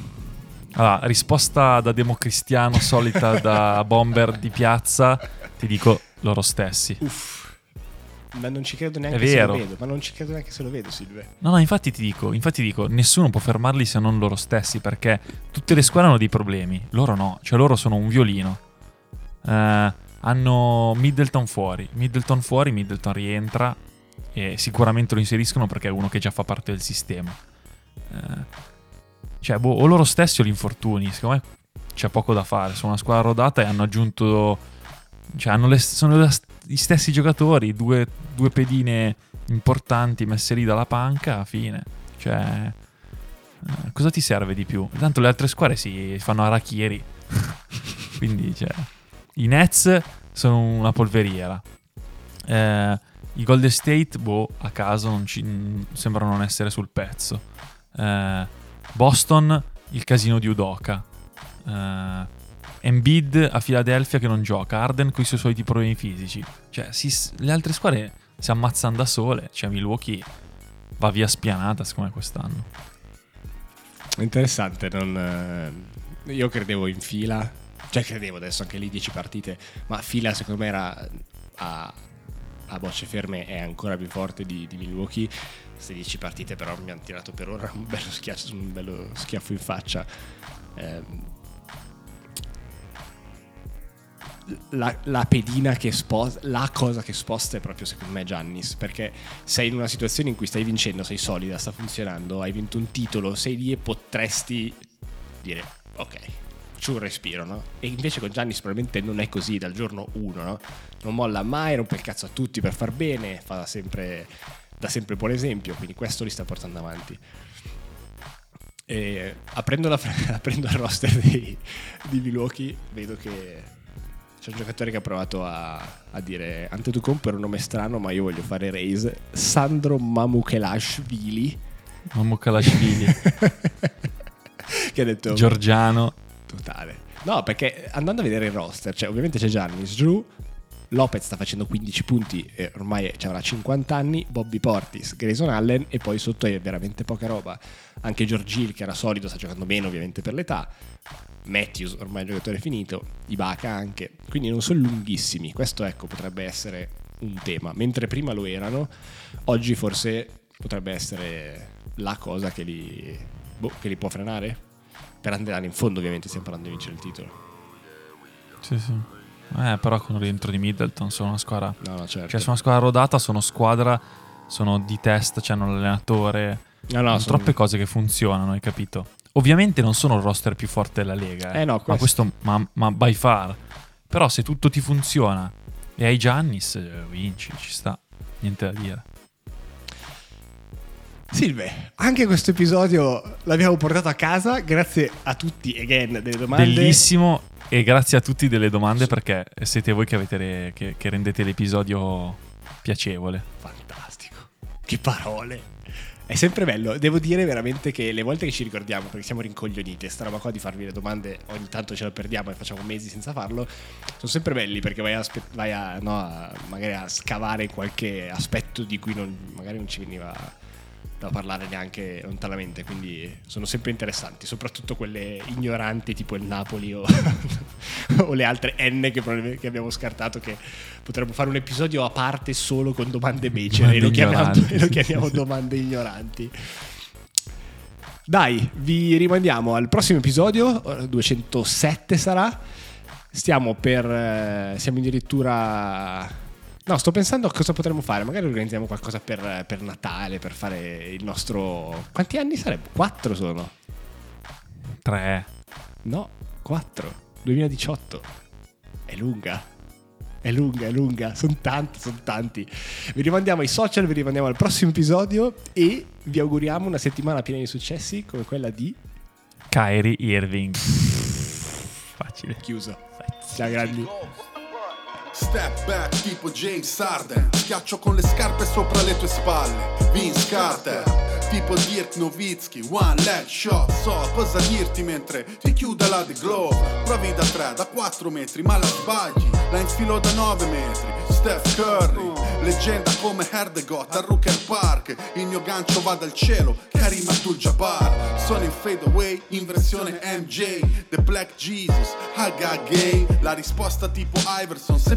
Speaker 2: Allora, risposta da democristiano solita da bomber di piazza, ti dico loro stessi.
Speaker 1: Uff, ma non ci credo neanche se lo vedo. Ma non ci credo neanche se lo vedo, Silve.
Speaker 2: No, no, infatti ti dico, infatti dico, nessuno può fermarli se non loro stessi, perché tutte le squadre hanno dei problemi, loro no, cioè loro sono un violino. Eh, hanno Middleton fuori, Middleton fuori, Middleton rientra e sicuramente lo inseriscono perché è uno che già fa parte del sistema. Eh, cioè, boh, o loro stessi o gli infortuni, secondo me c'è poco da fare, sono una squadra rodata e hanno aggiunto, cioè hanno le- sono le- gli stessi giocatori, due, due pedine importanti messe lì dalla panca, fine. Cioè, eh, cosa ti serve di più? Tanto le altre squadre si fanno arachiri. Quindi, cioè, i Nets sono una polveriera. Eh, I Golden State, boh, a caso non ci- mh, sembrano non essere sul pezzo. Eh, Boston, il casino di Udoka. Eh, Embiid a Philadelphia che non gioca. Arden con i suoi soliti problemi fisici. Cioè, si- le altre squadre si ammazzano da sole. Cioè, Milwaukee va via spianata, secondo me, quest'anno.
Speaker 1: Interessante, non, eh, io credevo in fila, cioè credevo adesso anche lì 10 partite, ma fila secondo me era a, a bocce ferme è ancora più forte di, di Milwaukee. Queste 10 partite però mi hanno tirato per ora un bello schiaffo, un bello schiaffo in faccia. Ehm, la, la pedina che sposta, la cosa che sposta è proprio secondo me Giannis, perché sei in una situazione in cui stai vincendo, sei solida, sta funzionando, hai vinto un titolo, sei lì e potresti dire ok, c'è un respiro, no? E invece con Giannis probabilmente non è così dal giorno 1, no? Non molla mai, rompe il cazzo a tutti per far bene, fa sempre, dà sempre buon esempio, quindi questo li sta portando avanti. E aprendo, la, aprendo il roster di, di Milwaukee, vedo che c'è un giocatore che ha provato a, a dire Antetokounmpo era un nome strano ma io voglio fare raise Sandro Mamukelashvili
Speaker 2: Mammo Kalashvili,
Speaker 1: che ha detto
Speaker 2: Giorgiano.
Speaker 1: Totale no perché andando a vedere il roster cioè ovviamente c'è Giannis Drew Lopez sta facendo 15 punti e ormai avrà 50 anni Bobby Portis, Grayson Allen e poi sotto è veramente poca roba. Anche George Hill che era solido sta giocando meno ovviamente per l'età. Matthews ormai è giocatore finito Ibaka anche. Quindi non sono lunghissimi questo ecco potrebbe essere un tema. Mentre prima lo erano oggi forse potrebbe essere la cosa che li, boh, che li può frenare per andare in fondo ovviamente stiamo parlando di vincere il titolo
Speaker 2: Sì, sì. Eh, però con il rientro di Middleton sono una squadra...
Speaker 1: no no certo
Speaker 2: Cioè, sono una squadra rodata, sono squadra, sono di testa, cioè hanno l'allenatore.
Speaker 1: No, no,
Speaker 2: sono
Speaker 1: sono-
Speaker 2: troppe cose che funzionano, hai capito? Ovviamente non sono il roster più forte della Lega.
Speaker 1: Eh no,
Speaker 2: ma
Speaker 1: questo-
Speaker 2: questo, ma, ma by far. Però se tutto ti funziona e hai Giannis, eh, vinci, ci sta. Niente da dire.
Speaker 1: Silve, anche questo episodio l'abbiamo portato a casa grazie a tutti, again, delle domande.
Speaker 2: Bellissimo e grazie a tutti delle domande perché siete voi che, avete che- che rendete l'episodio piacevole.
Speaker 1: Fantastico. Che parole. È sempre bello, devo dire veramente che le volte che ci ricordiamo, perché siamo rincoglioniti, e sta roba qua di farvi le domande ogni tanto ce la perdiamo e facciamo mesi senza farlo, sono sempre belli perché vai a, vai a, no, a- magari a scavare qualche aspetto di cui non- magari non ci veniva da parlare neanche lontanamente, quindi sono sempre interessanti, soprattutto quelle ignoranti tipo il Napoli o, o le altre N che, che abbiamo scartato che potremmo fare un episodio a parte solo con domande becere e lo chiamiamo, e lo chiamiamo domande ignoranti. Dai, vi rimandiamo al prossimo episodio, eh, 207 sarà. Stiamo per... eh, siamo addirittura... No, sto pensando a cosa potremmo fare. Magari organizziamo qualcosa per, per Natale, per fare il nostro... Quanti anni sarebbe? Quattro sono.
Speaker 2: 3.
Speaker 1: No, 4. 2018. È lunga. È lunga, è lunga. Sono tanti, sono tanti. Vi rimandiamo ai social, vi rimandiamo al prossimo episodio e vi auguriamo una settimana piena di successi come quella di
Speaker 2: Kyrie Irving. Facile.
Speaker 1: Chiuso. Ciao grandi.
Speaker 3: Step back tipo James Harden. Schiaccio con le scarpe sopra le tue spalle. Vince Carter. Tipo Dirk Nowitzki One leg shot. So cosa dirti mentre ti chiude la The Glove Provi da 3, da 4 metri ma la sbagli. La infilo da 9 metri. Steph Curry Leggenda come Herdegot a Rooker Park. Il mio gancio va dal cielo Karim Abdul-Jabbar. Sono in fade away in versione MJ The Black Jesus Haga Gay. La risposta tipo Iverson Se